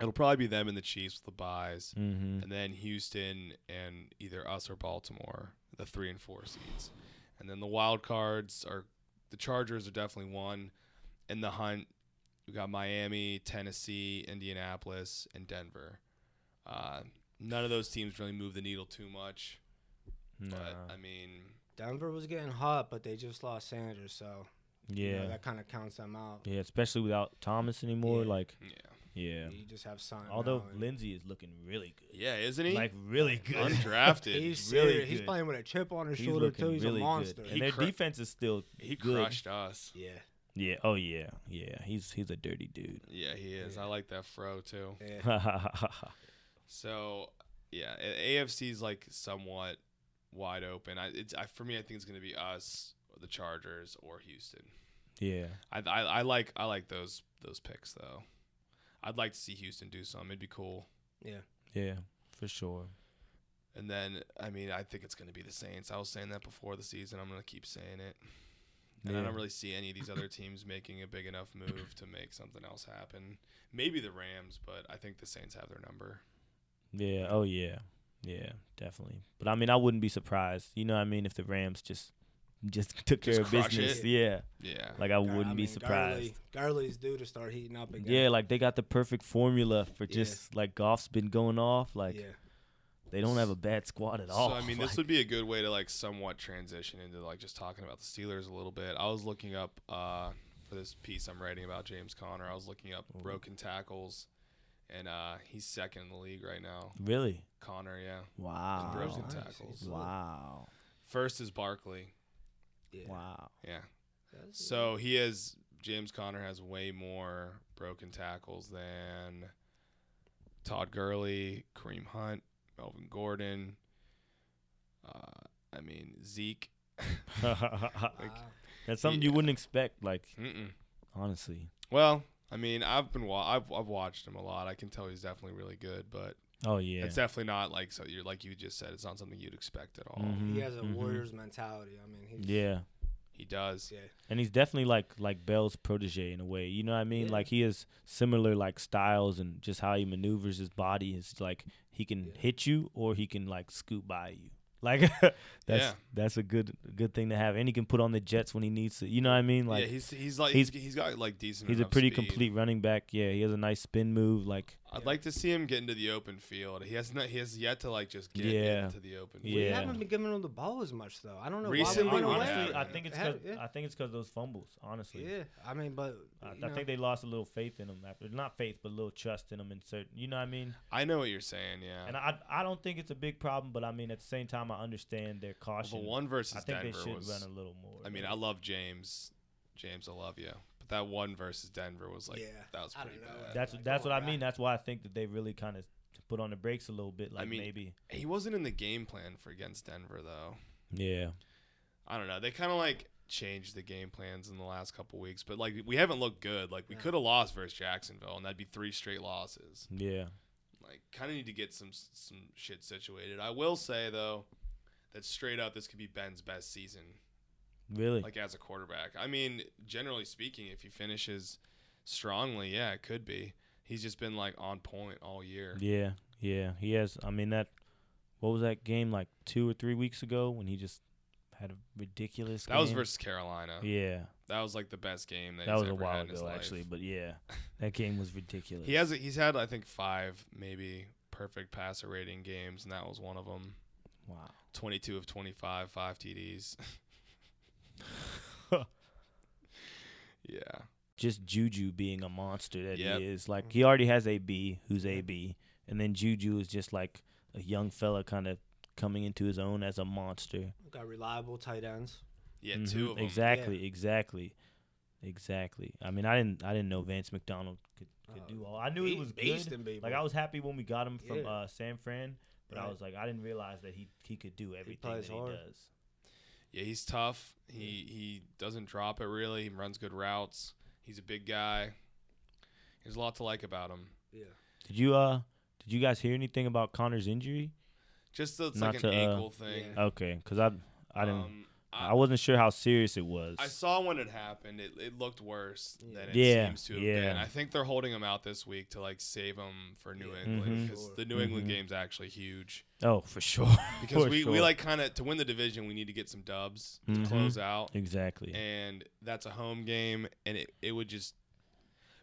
It'll probably be them and the Chiefs with the buys, mm-hmm. and then Houston and either us or Baltimore, the three and four seeds, and then the wild cards are the Chargers are definitely one. In the hunt, we got Miami, Tennessee, Indianapolis, and Denver. Uh, none of those teams really move the needle too much, nah. but I mean, Denver was getting hot, but they just lost Sanders, so you yeah, know, that kind of counts them out. yeah, especially without Thomas anymore. Yeah. Like yeah, Yeah. You just have Son. Although now and- Lindsay is looking really good. Yeah, isn't he? Like really good. Undrafted. he's really serious. He's good. playing with a chip on his He's shoulder too. He's really a monster. good. He And their cru- defense is still he good. crushed us. Yeah, Yeah. Oh yeah. Yeah. He's he's a dirty dude. Yeah, he is. Yeah. I like that fro too. yeah. So, yeah, A- AFC's like somewhat wide open. I, it's I, for me. I think it's going to be us, the Chargers, or Houston. yeah. I, I I like I like those those picks though. I'd like to see Houston do something. It'd be cool. yeah. Yeah. For sure. And then I mean I think it's going to be the Saints. I was saying that before the season. I'm going to keep saying it. And I don't really see any of these other teams making a big enough move to make something else happen. Maybe the Rams, but I think the Saints have their number. Yeah. Oh yeah. Yeah. Definitely. But I mean, I wouldn't be surprised. You know what I mean? If the Rams just just took care Just of business. it. Yeah. Yeah. Like I Gar- wouldn't be mean, surprised. Gurley, Gurley's due to start heating up again. Yeah, like they got the perfect formula for Yeah. just like Goff's been going off. Like yeah. they don't have a bad squad at all. So I mean, this would be a good way to like somewhat transition into like just talking about the Steelers a little bit. I was looking up uh, for this piece I'm writing about James Conner. I was looking up Ooh. broken tackles, and uh, he's second in the league right now. really Conner, yeah. wow, broken tackles. Wow, First is Barkley. Yeah. wow. Yeah. That's- So he has James Conner has way more broken tackles than Todd Gurley, Kareem Hunt, Melvin Gordon. Uh, I mean Zeke. Wow. That's something you wouldn't expect. Like Mm-mm. honestly. Well, I mean, I've been wa- I've I've watched him a lot. I can tell he's definitely really good, but Oh yeah. it's definitely not like so you're like you just said. It's not something you'd expect at all. Mhm, he has a mhm. Warriors mentality. I mean, he's, Yeah. He does. yeah. And he's definitely like like Bell's protege in a way. You know what I mean? Yeah. Like he has similar like styles and just how he maneuvers his body is like he can Yeah. hit you or he can like scoot by you. Like that's Yeah. that's a good good thing to have. And he can put on the jets when he needs to. You know what I mean? Like yeah, he's he's like he's- he's, he's got like decent. he's a pretty speed. complete running back. Yeah, he has a nice spin move. Like I'd like to see him get into the open field. He has not. He has yet to like just get Yeah. into the open. Yeah. field. We haven't been giving him the ball as much though. I don't know Recently, why we we went away. honestly, I think it's Yeah, because yeah. I think it's because those fumbles. Honestly, Yeah, I mean, but I, you I know, think they lost a little faith in him after. Not faith, but a little trust in him in certain. You know what I mean? I know what you're saying. Yeah. And I I don't think it's a big problem, but I mean at the same time I understand their Well, caution. the one versus I think Denver they should was. run a little more. I mean, I love James. James, I love you. But that one versus Denver was like Yeah, that was I pretty don't know. bad. that's like, that's oh, what on, I mean. That's why I think that they really kind of put on the brakes a little bit. Like mean- maybe, he wasn't in the game plan for against Denver though. yeah, I don't know. They kind of like changed the game plans in the last couple weeks, but like we haven't looked good. Like we No. could have lost versus Jacksonville, and that'd be three straight losses. yeah, Like, kind of need to get some some shit situated. I will say though, that straight up, this could be Ben's best season, really. like as a quarterback. I mean, generally speaking, if he finishes strongly, yeah, it could be. He's just been like on point all year. yeah, yeah. He has. I mean that. What was that game like two or three weeks ago when he just had a ridiculous? That was versus Carolina. Yeah, That was like the best game that, that he's was a while had in his ago actually, but yeah, that game was ridiculous. He has he's had I think five maybe perfect passer rating games, and that was one of them. wow. 22 of 25, five TDs. yeah. just Juju being a monster that Yep. he is. Like he already has AB, who's AB, and then Juju is just like a young fella kind of coming into his own as a monster. got reliable tight ends. Yeah, Mhm. two of them. Exactly, exactly, exactly. I mean, I didn't, I didn't know Vance McDonald could, could Uh, do all. I knew he Be- was beasting good. people. Like I was happy when we got him from Yeah. uh, San Fran, but I was like, I didn't realize that he he could do everything plays that he does. Yeah, he's tough. He he doesn't drop it really. He runs good routes. He's a big guy. There's a lot to like about him. Yeah. Did you uh, did you guys hear anything about Conner's injury? Just it's Not like an to, uh, ankle thing. Yeah. Okay, because I I didn't. Um, I wasn't sure how serious it was. I saw when it happened. It, it looked worse than it Yeah, seems to have yeah. been. I think they're holding him out this week to like save him for New Yeah. England because Sure. the New England Mhm. game's actually huge. Oh, for sure. Because For we, we like kind of to win the division, we need to get some dubs Mhm. to close out, exactly. and that's a home game, and it, it would just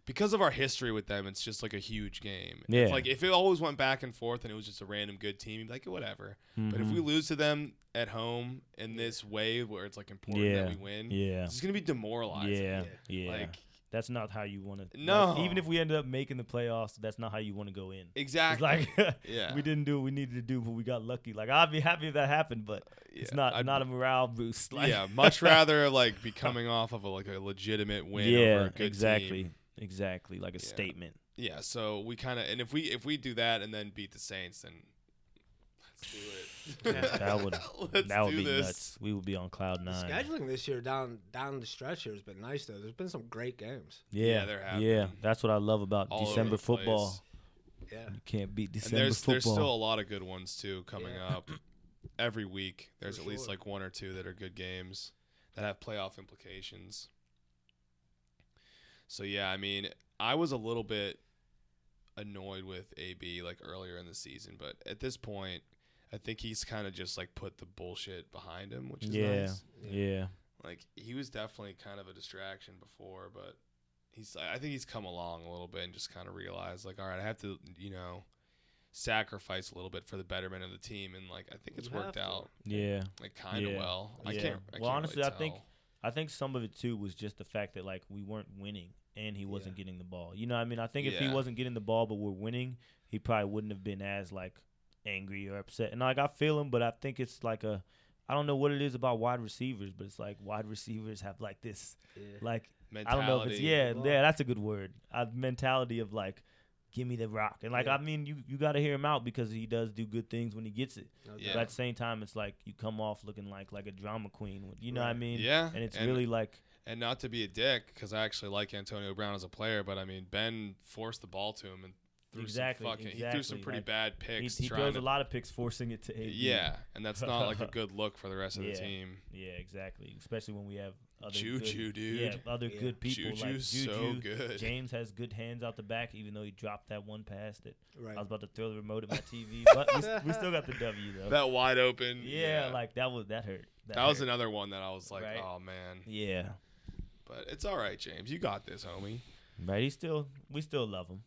because of our history with them, it's just like a huge game. Yeah. If, like if it always went back and forth and it was just a random good team, you'd be like whatever. But if we Mhm. lose to them at home in this way where it's like important Yeah. that we win, yeah, it's just gonna be demoralizing. yeah, Yeah. yeah, Like that's not how you want to. No. even if we ended up making the playoffs, that's not how you want to go in. It's Exactly. like yeah. we didn't do what we needed to do, but we got lucky. Like I'd be happy if that happened, but it's not I'd- not a morale boost. Like, yeah, much rather like be coming off of a, like a legitimate win over yeah, a good exactly, team. Exactly, like a Yeah. statement. Yeah, so we kind of and if we if we do that and then beat the Saints, then let's do it. That would let's that would be this. nuts. We would be on cloud The nine. scheduling this year down down the stretch here has been nice though. There's been some great games. Yeah, Yeah, there have yeah. been. That's what I love about All December football. place. Yeah. You can't beat And December there's football. there's still a lot of good ones too coming Yeah. up every week. There's For at least like one or two that are good games that have playoff implications. So yeah, I mean, I was a little bit annoyed with AB like earlier in the season, but at this point, I think he's kind of just like put the bullshit behind him, which is yeah, nice. yeah, Like he was definitely kind of a distraction before, but he's I think he's come along a little bit and just kind of realized like, all right, I have to, you know, sacrifice a little bit for the betterment of the team, and like I think it's You worked to. out yeah. like kind of Yeah. well. I Yeah. can't. I Well, can't honestly, really I think- tell. I think some of it too was just the fact that like we weren't winning and he wasn't Yeah. getting the ball. You know, what I mean, I think if he wasn't getting the ball but we're winning, he probably wouldn't have been as like angry or upset. And like I feel him, but I think it's like a I don't know what it is about wide receivers, but it's like wide receivers have like this like I don't know if it's yeah, yeah, that's a good word. A mentality of like give me the rock. And like Yeah. I mean you you got to hear him out because he does do good things when he gets it. No Yeah. But at the same time it's like you come off looking like like a drama queen. You know what I mean? Yeah, And it's and- really like And not to be a dick, because I actually like Antonio Brown as a player, but I mean Ben forced the ball to him and threw Exactly, some fucking. He threw some pretty Like, bad picks. he trying throws to, a lot of picks forcing it to AB. Yeah, and that's not like a good look for the rest of the team. Yeah, exactly. Especially when we have other Juju, good, dude. Yeah, other Yeah. good people like Juju. so good. James has good hands out the back, even though he dropped that one pass that Right. I was about to throw the remote at my TV, but we, we still got the W though. That wide open. yeah, like that was that hurt. that was hurt. another one that I was like, Right. oh man. Yeah, But it's all right, James. You got this, homie. right. He still, we still love him.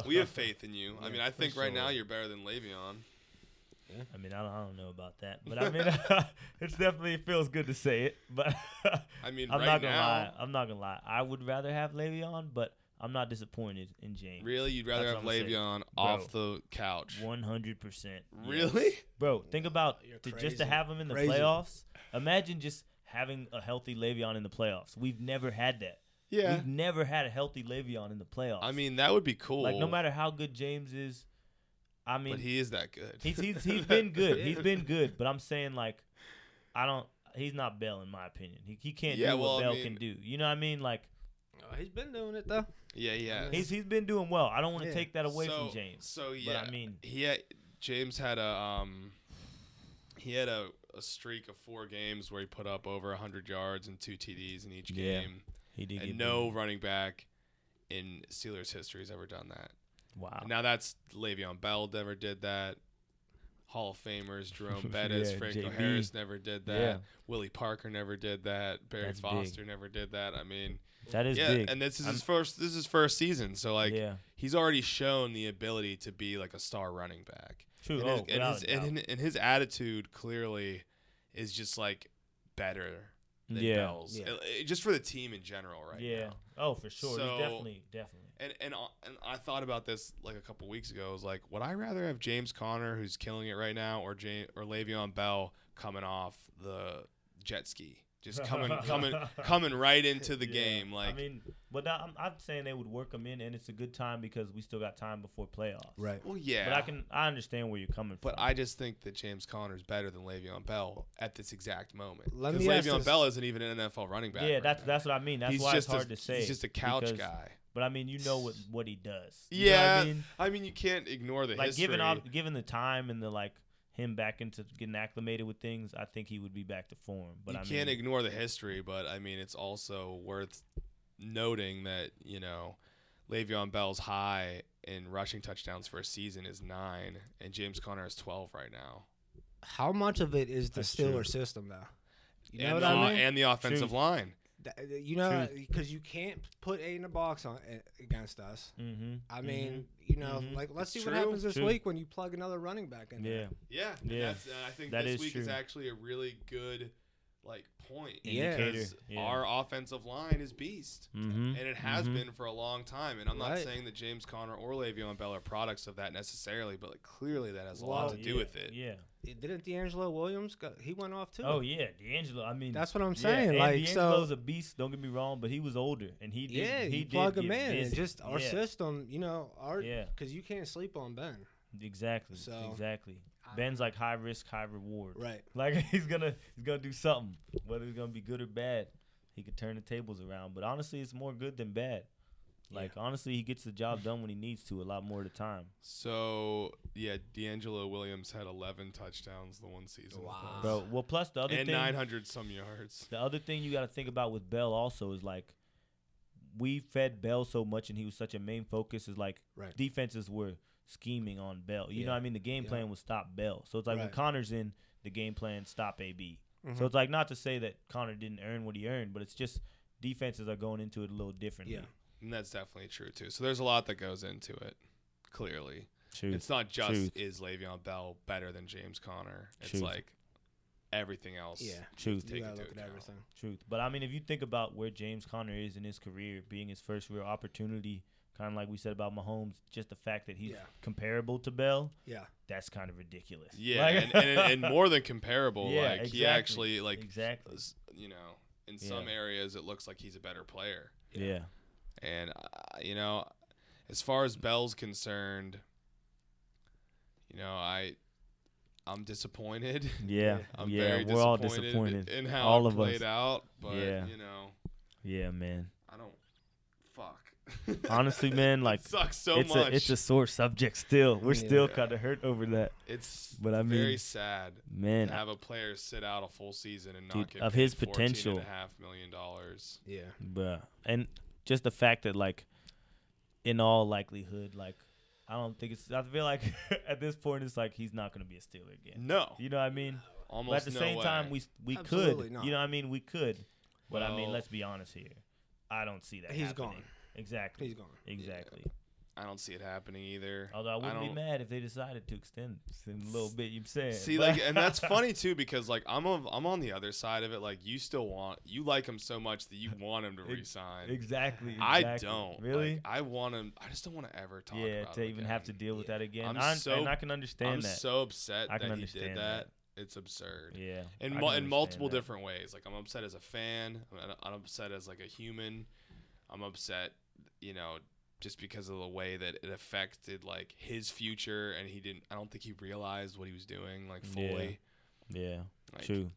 We have faith in you. I mean, I for think right now you're better than Le'Veon. I mean, I don't, I don't know about that, but I mean, it's definitely it feels good to say it. But I mean, I'm right not gonna now, lie. I'm not gonna lie. I would rather have Le'Veon, but I'm not disappointed in James. really, you'd rather That's have what I'm saying. Le'Veon off the couch. One hundred percent. Really? bro? Think about to, just to have him in the Crazy. playoffs. Imagine just having a healthy Le'Veon in the playoffs. We've never had that. Yeah. We've never had a healthy Le'Veon in the playoffs. I mean, that would be cool. like no matter how good James is, I mean, but he is that good. he's he's he's been good. He's been good, but I'm saying like, I don't. He's not Bell in my opinion. He he can't Yeah, do what well, I Bell mean- can do. You know what I mean? Like Oh, he's been doing it though. yeah, yeah. he's he's been doing well. I don't want to Yeah. take that away so, from James. So yeah, I mean- he had, James had a um, he had a, a streak of four games where he put up over hundred yards and two TDs in each Yeah, game, He did and no running back in Steelers history has ever done that. Wow. And now that's Le'Veon Bell never did that. Hall of Famers Jerome Bettis, Yeah, Franco JB. Harris never did that. Yeah. Willie Parker never did that. Barry That's big. Foster never did that. I mean, That is yeah, big. and this is I'm- his first. This is his first season, so like yeah. he's already shown the ability to be like a star running back. True. And, oh, his, and, his, and, and his attitude clearly is just like better than yeah. Bell's, Yeah. Uh, uh, just for the team in general, right? yeah. now. Oh, for sure. So- definitely, definitely. And and uh, and I thought about this like a couple weeks ago. I was like, would I rather have James Conner, who's killing it right now, or James or Le'Veon Bell coming off the jet ski, just coming coming coming right into the Yeah. game? Like, I mean, but I- I'm, I'm saying they would work him in, and it's a good time because we still got time before playoffs. Right. well, yeah, But I can, I understand where you're coming But from. But I just think that James Conner is better than Le'Veon Bell at this exact moment. Let Because me Le'Veon this- Bell isn't even an NFL running back. yeah, right that's now. that's what I mean. That's he's why it's hard a, to say. He's just a couch because- guy. But I mean, you know what what he does. You know what Yeah, I mean, I mean, you can't ignore the like history. given given the time and the like him back into getting acclimated with things, I think he would be back to form. But you I can't mean, ignore the history, but I mean, it's also worth noting that you know Le'Veon Bell's high in rushing touchdowns for a season is nine, and James Conner is twelve right now. How much of it is the That's true. System though? You know and, what the, I mean? and the offensive True. line. Th- You know, because you can't put eight in a box on uh, against us. mm-hmm, I mean, you know, Mhm. like let's see It's what happens this True. week when you plug another running back in. yeah, there. Yeah, and Yeah. That's, uh, I think That this is week is actually a really good like point. Yeah. Indicator, because yeah. our offensive line is beast. Mm-hmm. And it has Mhm. been for a long time. And I'm not Right. saying that James Conner or Le'Veon Bell are products of that necessarily, but like clearly that has a lot Well, to do with it. Yeah. Didn't DeAngelo Williams go? He went off too. Oh yeah, DeAngelo. I mean, That's what I'm saying. and like DeAngelo's so. a beast. Don't get me wrong, but he was older, and he did. Yeah, he did plug him in. busy. just our yeah, system, you know, our Yeah. because you can't sleep on Ben. Exactly. So, exactly. I- Ben's like high risk, high reward. Right. Like he's gonna he's gonna do something, whether it's gonna be good or bad. He could turn the tables around, but honestly, it's more good than bad. Like honestly, he gets the job done when he needs to a lot more of the time. So yeah, DeAngelo Williams had 11 touchdowns the one season. Wow. us. Bro, well, plus the other and thing, 900 some yards. the other thing you got to think about with Bell also is like we fed Bell so much, and he was such a main focus. Is like Right. defenses were scheming on Bell. You know, what I mean, the game Yeah. plan was stop Bell. So it's like when Conner's in, the game plan stop AB. Mhm. So it's like not to say that Conner didn't earn what he earned, but it's just defenses are going into it a little differently. Yeah. And that's definitely true too. So there's a lot that goes into it. Clearly, Truth. it's not just Truth. is Le'Veon Bell better than James Conner. It's Truth. like everything else. Yeah. Truth. take you gotta into look at account. everything. Truth. But I mean, if you think about where James Conner is in his career, being his first real opportunity, kind of like we said about Mahomes, just the fact that he's Yeah. comparable to Bell, Yeah. that's kind of ridiculous. Yeah, Like- and, and, and more than comparable. Yeah, like he actually like exactly. you know in some Yeah. areas it looks like he's a better player. Yeah. And uh, you know, as far as Bell's concerned, you know, I I'm disappointed. Yeah. I'm yeah. very We're all disappointed disappointed. in how All it of played us. out. But Yeah. you know, Yeah, man. I don't. Fuck. Honestly, man, like it sucks so it's much. a it's a sore subject still. We're Yeah. still kind of hurt over that, It's but I very mean, sad man. to have a player sit out a full season and not Dude, get of his $14 potential. and a half million dollars. Yeah. but And just the fact that like in all likelihood, like I don't think it's I feel like at this point it's like he's not gonna be a Steeler again. No, You know what I mean? almost but at the no same way. time we we Absolutely could. not. You know what I mean? We could. But I mean, let's be honest here. I don't see that He's happening. gone. Exactly. He's gone. Exactly. I don't see it happening either. Although I wouldn't be mad if they decided to extend a little bit. You're saying. See, But- like, and that's funny too because like I'm on, I'm on the other side of it. Like, you still want you like him so much that you want him to resign. exactly, I don't Really? Like, I want him. I just don't want to ever talk. yeah, about to even have to deal with Yeah. that again. I'm I, so- and I can understand I'm that. so upset I can that he understand did that. that. It's absurd. yeah. in mu- in multiple that. different ways. Like I'm upset as a fan. I'm, I'm upset as like a human. I'm upset, you know, just because of the way that it affected like his future, and he didn't. I don't think he realized what he was doing like fully. Yeah. Like, True.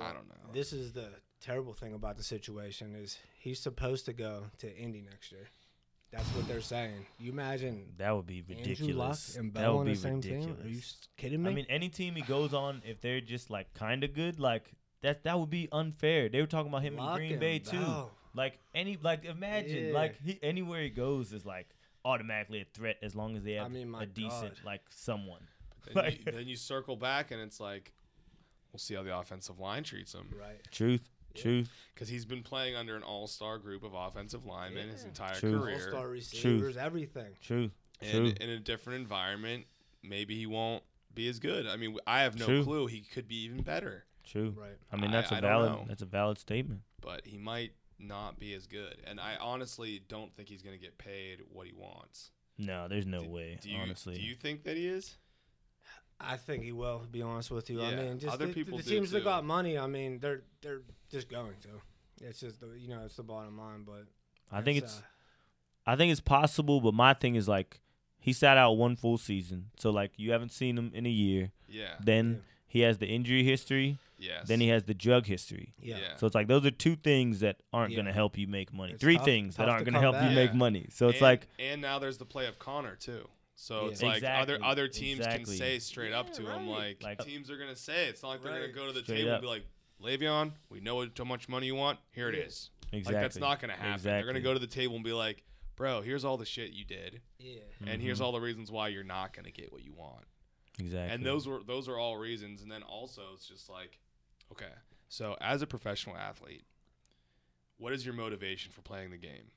I don't know. This is the terrible thing about the situation is he's supposed to go to Indy next year. That's what they're saying. You imagine That would be Andrew Luck ridiculous. and that would on be the same ridiculous. team? Are you kidding me? I mean, any team he goes on, if they're just like kind of good, like that, that would be unfair. They were talking about him Luck in Green and Bay too. Bell. Like any, like imagine, Yeah. like he, anywhere he goes is like automatically a threat as long as they have I mean, my a decent God. like someone. Then, Like- you, then you circle back, and it's like, we'll see how the offensive line treats him Right. Truth, Yeah. truth, because he's been playing under an all-star group of offensive linemen his Yeah. entire True. All-star receivers, everything. truth, and True. in a different environment, maybe he won't be as good. I mean, I have no True. clue. He could be even better, true. Right. I mean, that's a I don't valid, that's a valid statement. but he might not be as good. And I honestly don't think he's going to get paid what he wants. No, there's no do, way. Do you, honestly, do you think that he is? I think he will. To be honest with you, I mean, just other the, people the do teams that got money. I mean, they're they're just going to. It's just the you know it's the bottom line, but I think it's, uh, I think it's possible. But my thing is like, he sat out one full season, so like you haven't seen him in a year. Yeah. Then Yeah. He has the injury history. Yes. Then he has the drug history. yeah. Yeah. So it's like those are two things that aren't Yeah. going to help you make money. It's Three tough- things that aren't to going to come help you back. make money. So it's and, like and now there's the play of Conner too. So Yeah. it's like other Exactly, other teams exactly. can say straight up Yeah, to him like, Like- teams are gonna say it. it's not like they're gonna go to the Straight table up. and be like, Le'Veon, we know how much money you want. Here it Yeah. is. exactly. Like that's not gonna happen. They're gonna go to the table and be like, bro, here's all the shit you did, Yeah. and here's Mhm. all the reasons why you're not gonna get what you want. Exactly. And those were those are all reasons. And then also it's just like, okay, so as a professional athlete, what is your motivation for playing the game?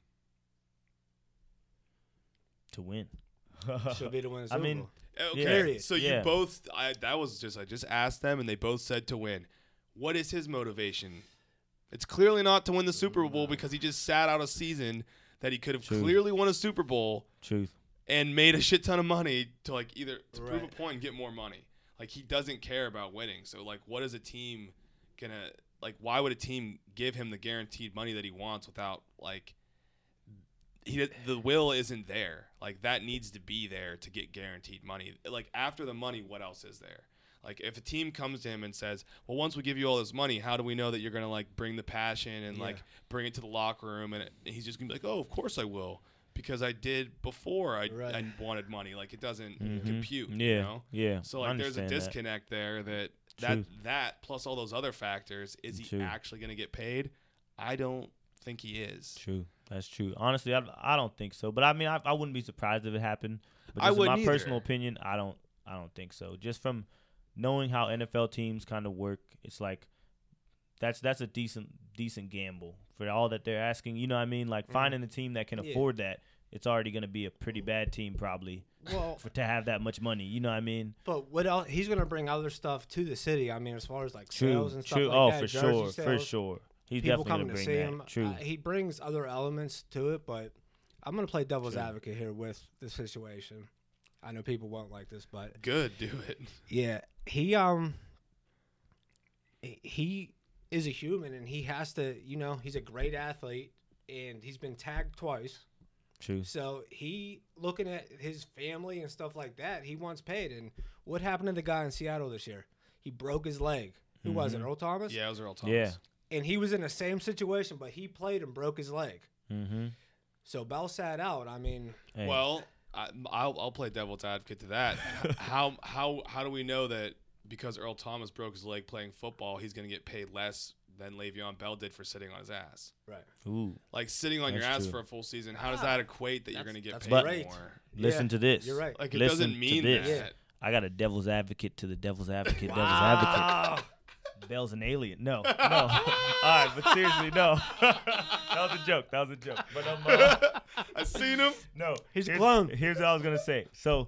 to win. Should be to win. the I Super mean, Bowl. Okay, Period. so Yeah. you both I that was just I just asked them and they both said to win. what is his motivation? It's clearly not to win the Super Bowl mm. because he just sat out a season that he could have True. clearly won a Super Bowl Truth. And made a shit ton of money to like either to prove a point and get more money. Like he doesn't care about winning. So like what is a team gonna like why would a team give him the guaranteed money that he wants without like he the will isn't there. Like that needs to be there to get guaranteed money. Like after the money, what else is there? Like if a team comes to him and says, "Well, once we give you all this money, how do we know that you're gonna like bring the passion and Yeah. like bring it to the locker room?" And it, he's just gonna be like, "Oh, of course I will." Because I did before I, Right. I wanted money. Like it doesn't Mhm. compute. Yeah. You know? Yeah. So like there's a understand that. disconnect there that that True. that plus all those other factors is he True. actually going to get paid? I don't think he is. True. That's true. Honestly, I, I don't think so. But I mean, I, I wouldn't be surprised if it happened. But I just in my wouldn't personal opinion, I don't. I don't think so. Just from knowing how NFL teams kind of work, it's like that's that's a decent decent gamble for all that they're asking. You know what I mean? Like Mhm. finding a team that can Yeah. afford that. It's already going to be a pretty bad team probably Well, for to have that much money. You know what I mean? but what else? He's gonna bring other stuff to the city. I mean, as far as like True. sales and stuff True. like oh, that. for jersey sure. For sure. He's People definitely coming going to to see bring him. that. True. Uh, he brings other elements to it, but I'm gonna play devil's True. advocate here with the situation. I know people won't like this, but Good, do it. Yeah, he um he- he is a human and he has to, you know, he's a great athlete and he's been tagged twice. True. So he looking at his family and stuff like that, he wants paid. And what happened to the guy in Seattle this year? He broke his leg. Who was it? Mhm. Earl Thomas? Yeah, it was Earl Thomas. Yeah. And he was in the same situation, but he played and broke his leg. Mm-hmm. So Bell sat out. I mean, Hey. Well, I, I'll I'll play devil's advocate to that. how how how do we know that because Earl Thomas broke his leg playing football, he's going to get paid less than Le'Veon Bell did for sitting on his ass? right. Ooh. Like sitting on your ass true. for a full season, how does that equate that you're going to get that's paid But- more? Listen Yeah, to this. You're right. Like it Listen doesn't mean this. that. I got a devil's advocate to the devil's advocate. Devil's advocate. Bell's an alien. No, no. All right, but seriously, no. that was a joke. That was a joke. But um, uh, I seen him. no. He's a here's, clone. Here's what I was gonna say. So,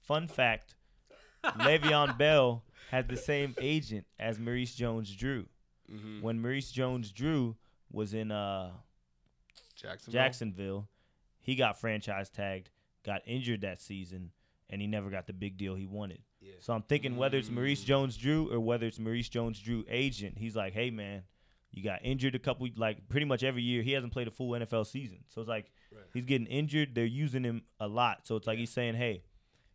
fun fact: Le'Veon Bell has the same agent as Maurice Jones-Drew. Mm-hmm. When Maurice Jones-Drew was in uh, Jacksonville. Jacksonville, he got franchise tagged, got injured that season, and he never got the big deal he wanted. Yeah. So I'm thinking whether it's Maurice Mm. Jones-Drew or whether it's Maurice Jones-Drew agent, he's like, hey man, you got injured a couple like pretty much every year. He hasn't played a full NFL season, so it's like Right. he's getting injured. They're using him a lot, so it's like he's saying, hey,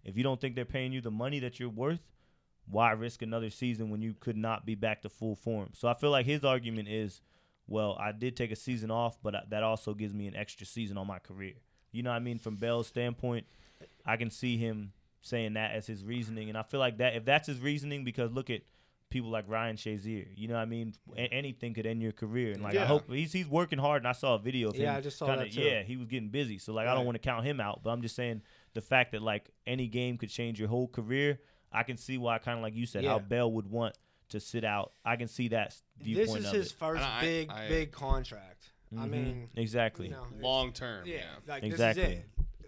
if you don't think they're paying you the money that you're worth, why risk another season when you could not be back to full form? So I feel like his argument is, well, I did take a season off, but that also gives me an extra season on my career. You know what I mean? From Bell's standpoint, I can see him saying that as his reasoning, and I feel like that if that's his reasoning, because look at people like Ryan Shazier. You know what I mean? A- anything could end your career, and like I hope he's he's working hard. And I saw a video of him. Yeah, I just saw kinda, that too. Yeah, he was getting busy, so like I don't want to count him out, but I'm just saying the fact that like any game could change your whole career. I can see why, kind of like you said, how Bell would want to sit out. I can see that s- This viewpoint is of his it. first I- big, I- big contract. I Mhm. mean, exactly. you know, Long term. yeah, Yeah. like Exactly. this is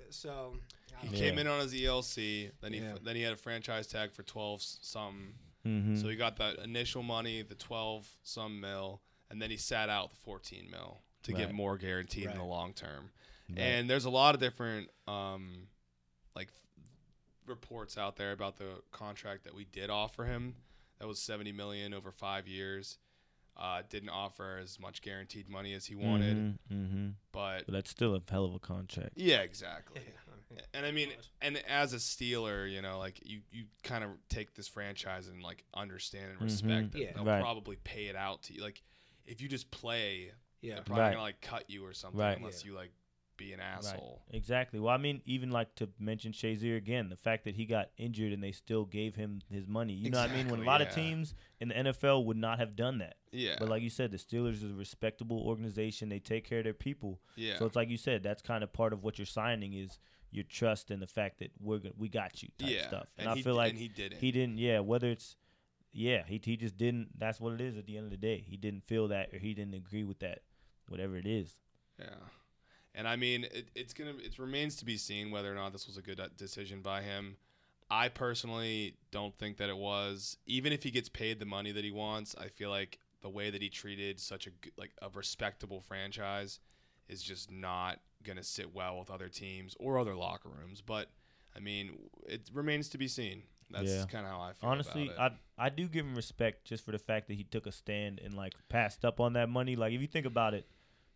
it. So He Yeah. came in on his ELC, then he Yeah. then he had a franchise tag for twelve s- something. hmm So he got that initial money, the twelve some mil, and then he sat out the fourteen mil to get more guaranteed in the long term. Right. And there's a lot of different um, like reports out there about the contract that we did offer him. That was seventy million over five years. Uh, didn't offer as much guaranteed money as he wanted, hmm but But that's still a hell of a contract. yeah, exactly. yeah, And I mean, and as a Steeler, you know, like you, you kind of take this franchise and like understand and respect Mhm. that Yeah. they'll Right. probably pay it out to you. Like, if you just play, yeah, they're probably Right. gonna like cut you or something Right. unless you like be an asshole. Exactly. Well, I mean, even like to mention Shazier again, the fact that he got injured and they still gave him his money. You know what I mean? When a lot yeah. of teams in the NFL would not have done that. Yeah, But like you said, the Steelers is a respectable organization. They take care of their people. yeah, So it's like you said, that's kind of part of what you're signing is your trust and the fact that we're go- we got you type yeah. stuff. And, And, I feel d- like he didn't. he didn't. Yeah, whether it's yeah, he he just didn't. That's what it is at the end of the day. He didn't feel that or he didn't agree with that, whatever it is. Yeah. And I mean, it, it's gonna it remains to be seen whether or not this was a good uh, decision by him. I personally don't think that it was. Even if he gets paid the money that he wants, I feel like the way that he treated such a like a respectable franchise is just not going to sit well with other teams or other locker rooms. But I mean, it remains to be seen. That's Yeah. kind of how I feel. Honestly, about it. I I do give him respect just for the fact that he took a stand and like passed up on that money. Like if you think about it,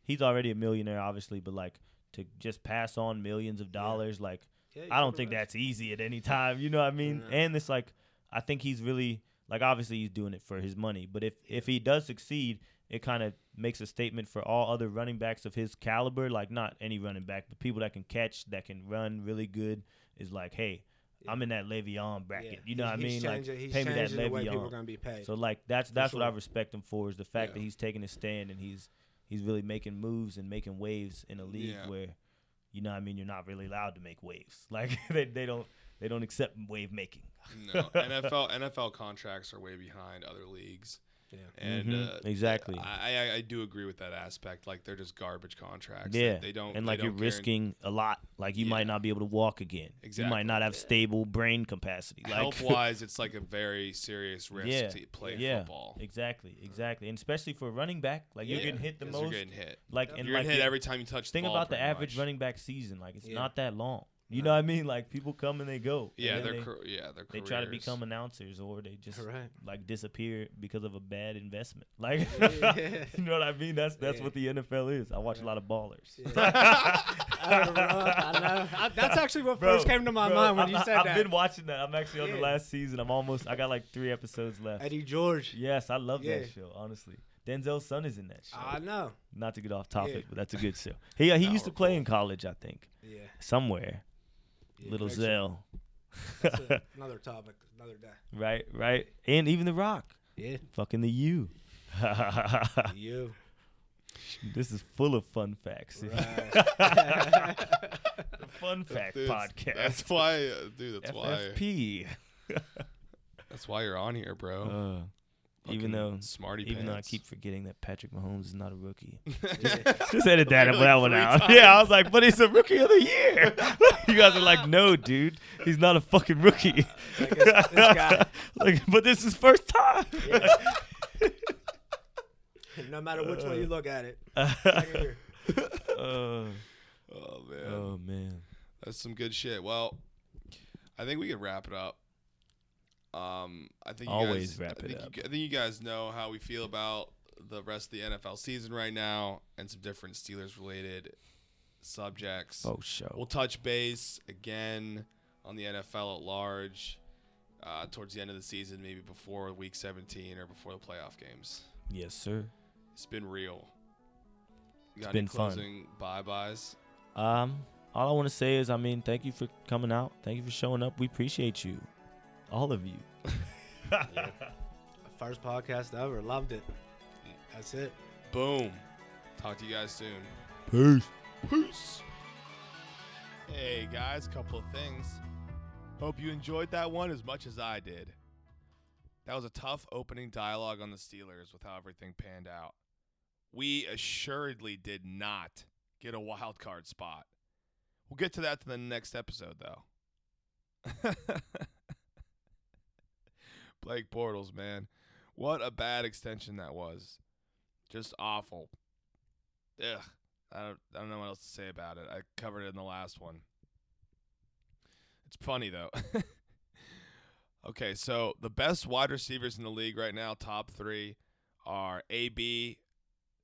he's already a millionaire, obviously, but like to just pass on millions of dollars, like Yeah, I don't think risk. that's easy at any time. You know what I mean? Yeah. And it's like I think he's really like obviously he's doing it for his money, but if if he does succeed, it kind of makes a statement for all other running backs of his caliber, like not any running back, but people that can catch, that can run really good is like, hey, I'm in that Le'Veon bracket. Yeah. You know He- what I he's mean? Like he's pay me that changing the way people are Le'Veon. gonna be paid. So like that's that's what I respect him for is the fact that he's taking his stand and he's he's really making moves and making waves in a league Yeah. where you know what I mean you're not really allowed to make waves. Like they, they don't they don't accept wave making. no NFL NFL contracts are way behind other leagues. Yeah. And Mhm, uh, exactly. I, I I do agree with that aspect. Like they're just garbage contracts. Yeah, they, don't. and like you're don't guaran- risking a lot. Like you Yeah. might not be able to walk again. You Exactly. might not have stable brain capacity. Like health wise, it's like a very serious risk Yeah, to play yeah, football. exactly, exactly, and especially for a running back, like you're Yeah, getting hit the most. You're getting hit. like Yep. and You're like getting hit the- every time you touch. Think the ball, about the average much. running back season. Like it's Yeah. not that long. You know what I mean? Like people come and they go. and Yeah, then they're they, cor- yeah they're they try to become announcers or they just Right. like disappear because of a bad investment. Like Yeah. you know what I mean? That's that's Yeah. what the NFL is. I watch a lot of ballers. I don't know. I know. I- that's actually what Bro, first came to my bro, mind when I'm- you said I've that. been watching that. I'm actually on the last season. I'm almost. I got like three episodes left. Eddie George. Yes, I love Yeah. that show. Honestly, Denzel's son is in that show. I know. Not to get off topic, Yeah. but that's a good show. He uh, he used to play Powerful. in college, I think, Yeah. somewhere. Yeah Little Zell. That's a- another topic, another day. right, right, and even The Rock. Yeah. Fucking the U. You. this is full of fun facts. Right. the Fun Fact Dude, Podcast. That's why, uh, dude. That's why. FFP. That's why you're on here, bro. Uh, even though, smarty even though I keep forgetting that Patrick Mahomes is not a rookie. Yeah. Just edit that, Like that one out. times. Yeah, I was like, but he's a rookie of the year. you guys are like, no, dude, he's not a fucking rookie. Like, this- like, but this is first time. no matter which way you look at it. uh, oh man, oh man. that's some good shit. Well, I think we could wrap it up. Um, I think you Always guys, wrap I it think up. You, I think you guys know how we feel about the rest of the NFL season right now, and some different Steelers related subjects. Oh show. We'll touch base again on the NFL at large uh, towards the end of the season, maybe before Week 17 or before the playoff games. yes, sir. It's been real. You got been any fun. closing bye byes? Um, all I want to say is, I mean, thank you for coming out. Thank you for showing up. We appreciate you, all of you. First podcast ever. Loved it. That's it. Boom. Talk to you guys soon. Peace. Peace. Hey guys, couple of things. Hope you enjoyed that one as much as I did. That was a tough opening dialogue on the Steelers with how everything panned out. We assuredly did not get a wild card spot. We'll get to that in the next episode though. Blake Bortles, man. What a bad extension that was. Just awful. Ugh. I don't, I don't know what else to say about it. I covered it in the last one. It's funny though. okay, so the best wide receivers in the league right now, top three, are AB,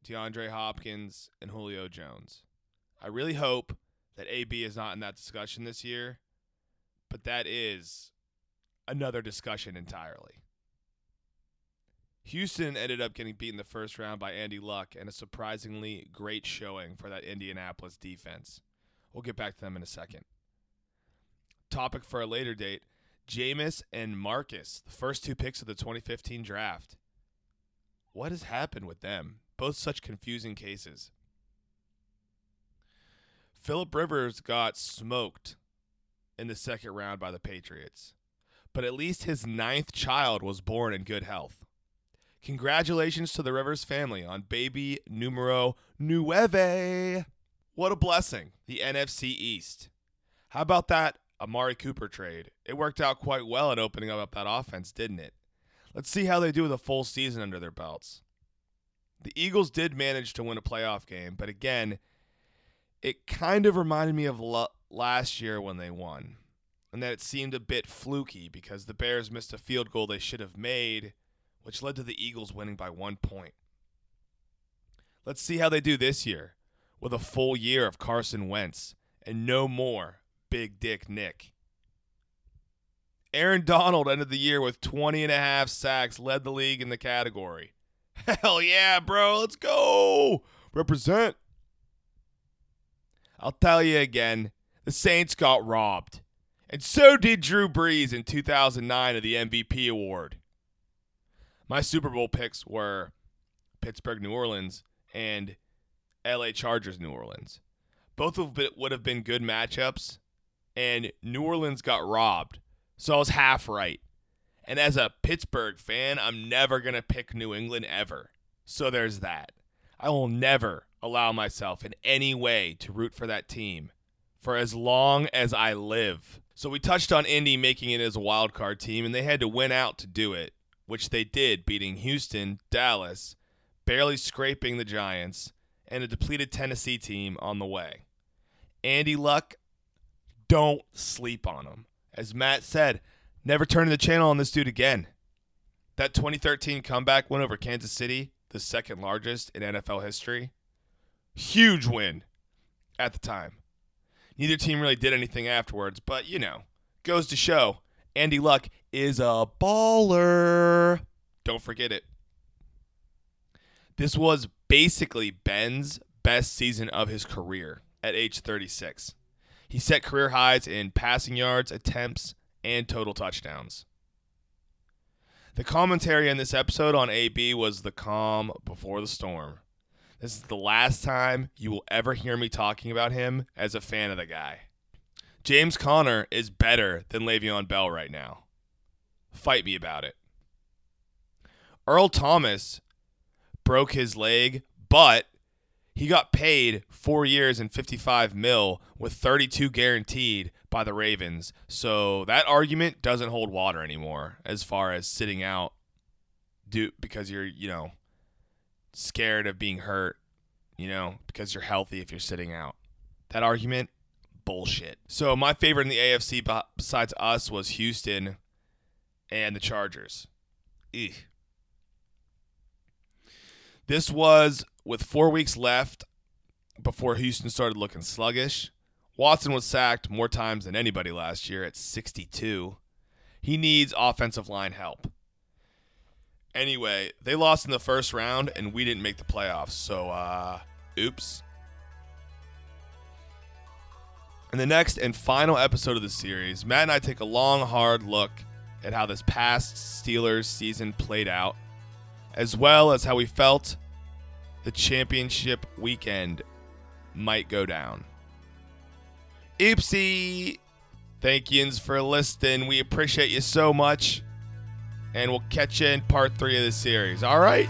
DeAndre Hopkins, and Julio Jones. I really hope that AB is not in that discussion this year, but that is another discussion entirely. Houston ended up getting beaten in the first round by Andy Luck and a surprisingly great showing for that Indianapolis defense. We'll get back to them in a second. Topic for a later date Jameis and Marcus, the first two picks of the 2015 draft. What has happened with them? Both such confusing cases. Philip Rivers got smoked in the second round by the Patriots, but at least his ninth child was born in good health. Congratulations to the Rivers family on baby numero nueve. What a blessing. The NFC East. How about that Amari Cooper trade. It worked out quite well in opening up that offense, didn't it? Let's see how they do with a full season under their belts. The Eagles did manage to win a playoff game, but again, it kind of reminded me of lo- last year when they won, and that it seemed a bit fluky because the Bears missed a field goal they should have made, which led to the Eagles winning by one point. Let's see how they do this year with a full year of Carson Wentz and no more Big Dick Nick. Aaron Donald ended the year with 20 and a half sacks, led the league in the category. Hell yeah, bro. Let's go. Represent. I'll tell you again the Saints got robbed. And so did Drew Brees in 2009 of the MVP award. My Super Bowl picks were Pittsburgh, New Orleans, and LA Chargers, New Orleans. Both of it would have been good matchups, and New Orleans got robbed. So I was half right. And as a Pittsburgh fan, I'm never going to pick New England ever. So there's that. I will never allow myself in any way to root for that team for as long as I live. So we touched on Indy making it as a wild card team, and they had to win out to do it, which they did, beating Houston, Dallas, barely scraping the Giants, and a depleted Tennessee team on the way. Andy Luck, don't sleep on him. As Matt said, never turn the channel on this dude again. That 2013 comeback win over Kansas City, the second largest in NFL history, huge win at the time. Neither team really did anything afterwards, but you know, goes to show Andy Luck is a baller. Don't forget it. This was basically Ben's best season of his career at age 36. He set career highs in passing yards, attempts, and total touchdowns. The commentary in this episode on AB was the calm before the storm. This is the last time you will ever hear me talking about him as a fan of the guy. James Conner is better than Le'Veon Bell right now. Fight me about it. Earl Thomas broke his leg, but he got paid four years and 55 mil with 32 guaranteed by the Ravens. So that argument doesn't hold water anymore as far as sitting out do because you're, you know, scared of being hurt, you know, because you're healthy if you're sitting out. That argument bullshit. So my favorite in the AFC besides us was Houston and the Chargers. Eugh. This was with four weeks left before Houston started looking sluggish. Watson was sacked more times than anybody last year at 62. He needs offensive line help. Anyway, they lost in the first round and we didn't make the playoffs. So, uh, oops. In the next and final episode of the series, Matt and I take a long, hard look at how this past Steelers season played out, as well as how we felt the championship weekend might go down. Oopsie! Thank yous for listening. We appreciate you so much. And we'll catch you in part three of the series. All right?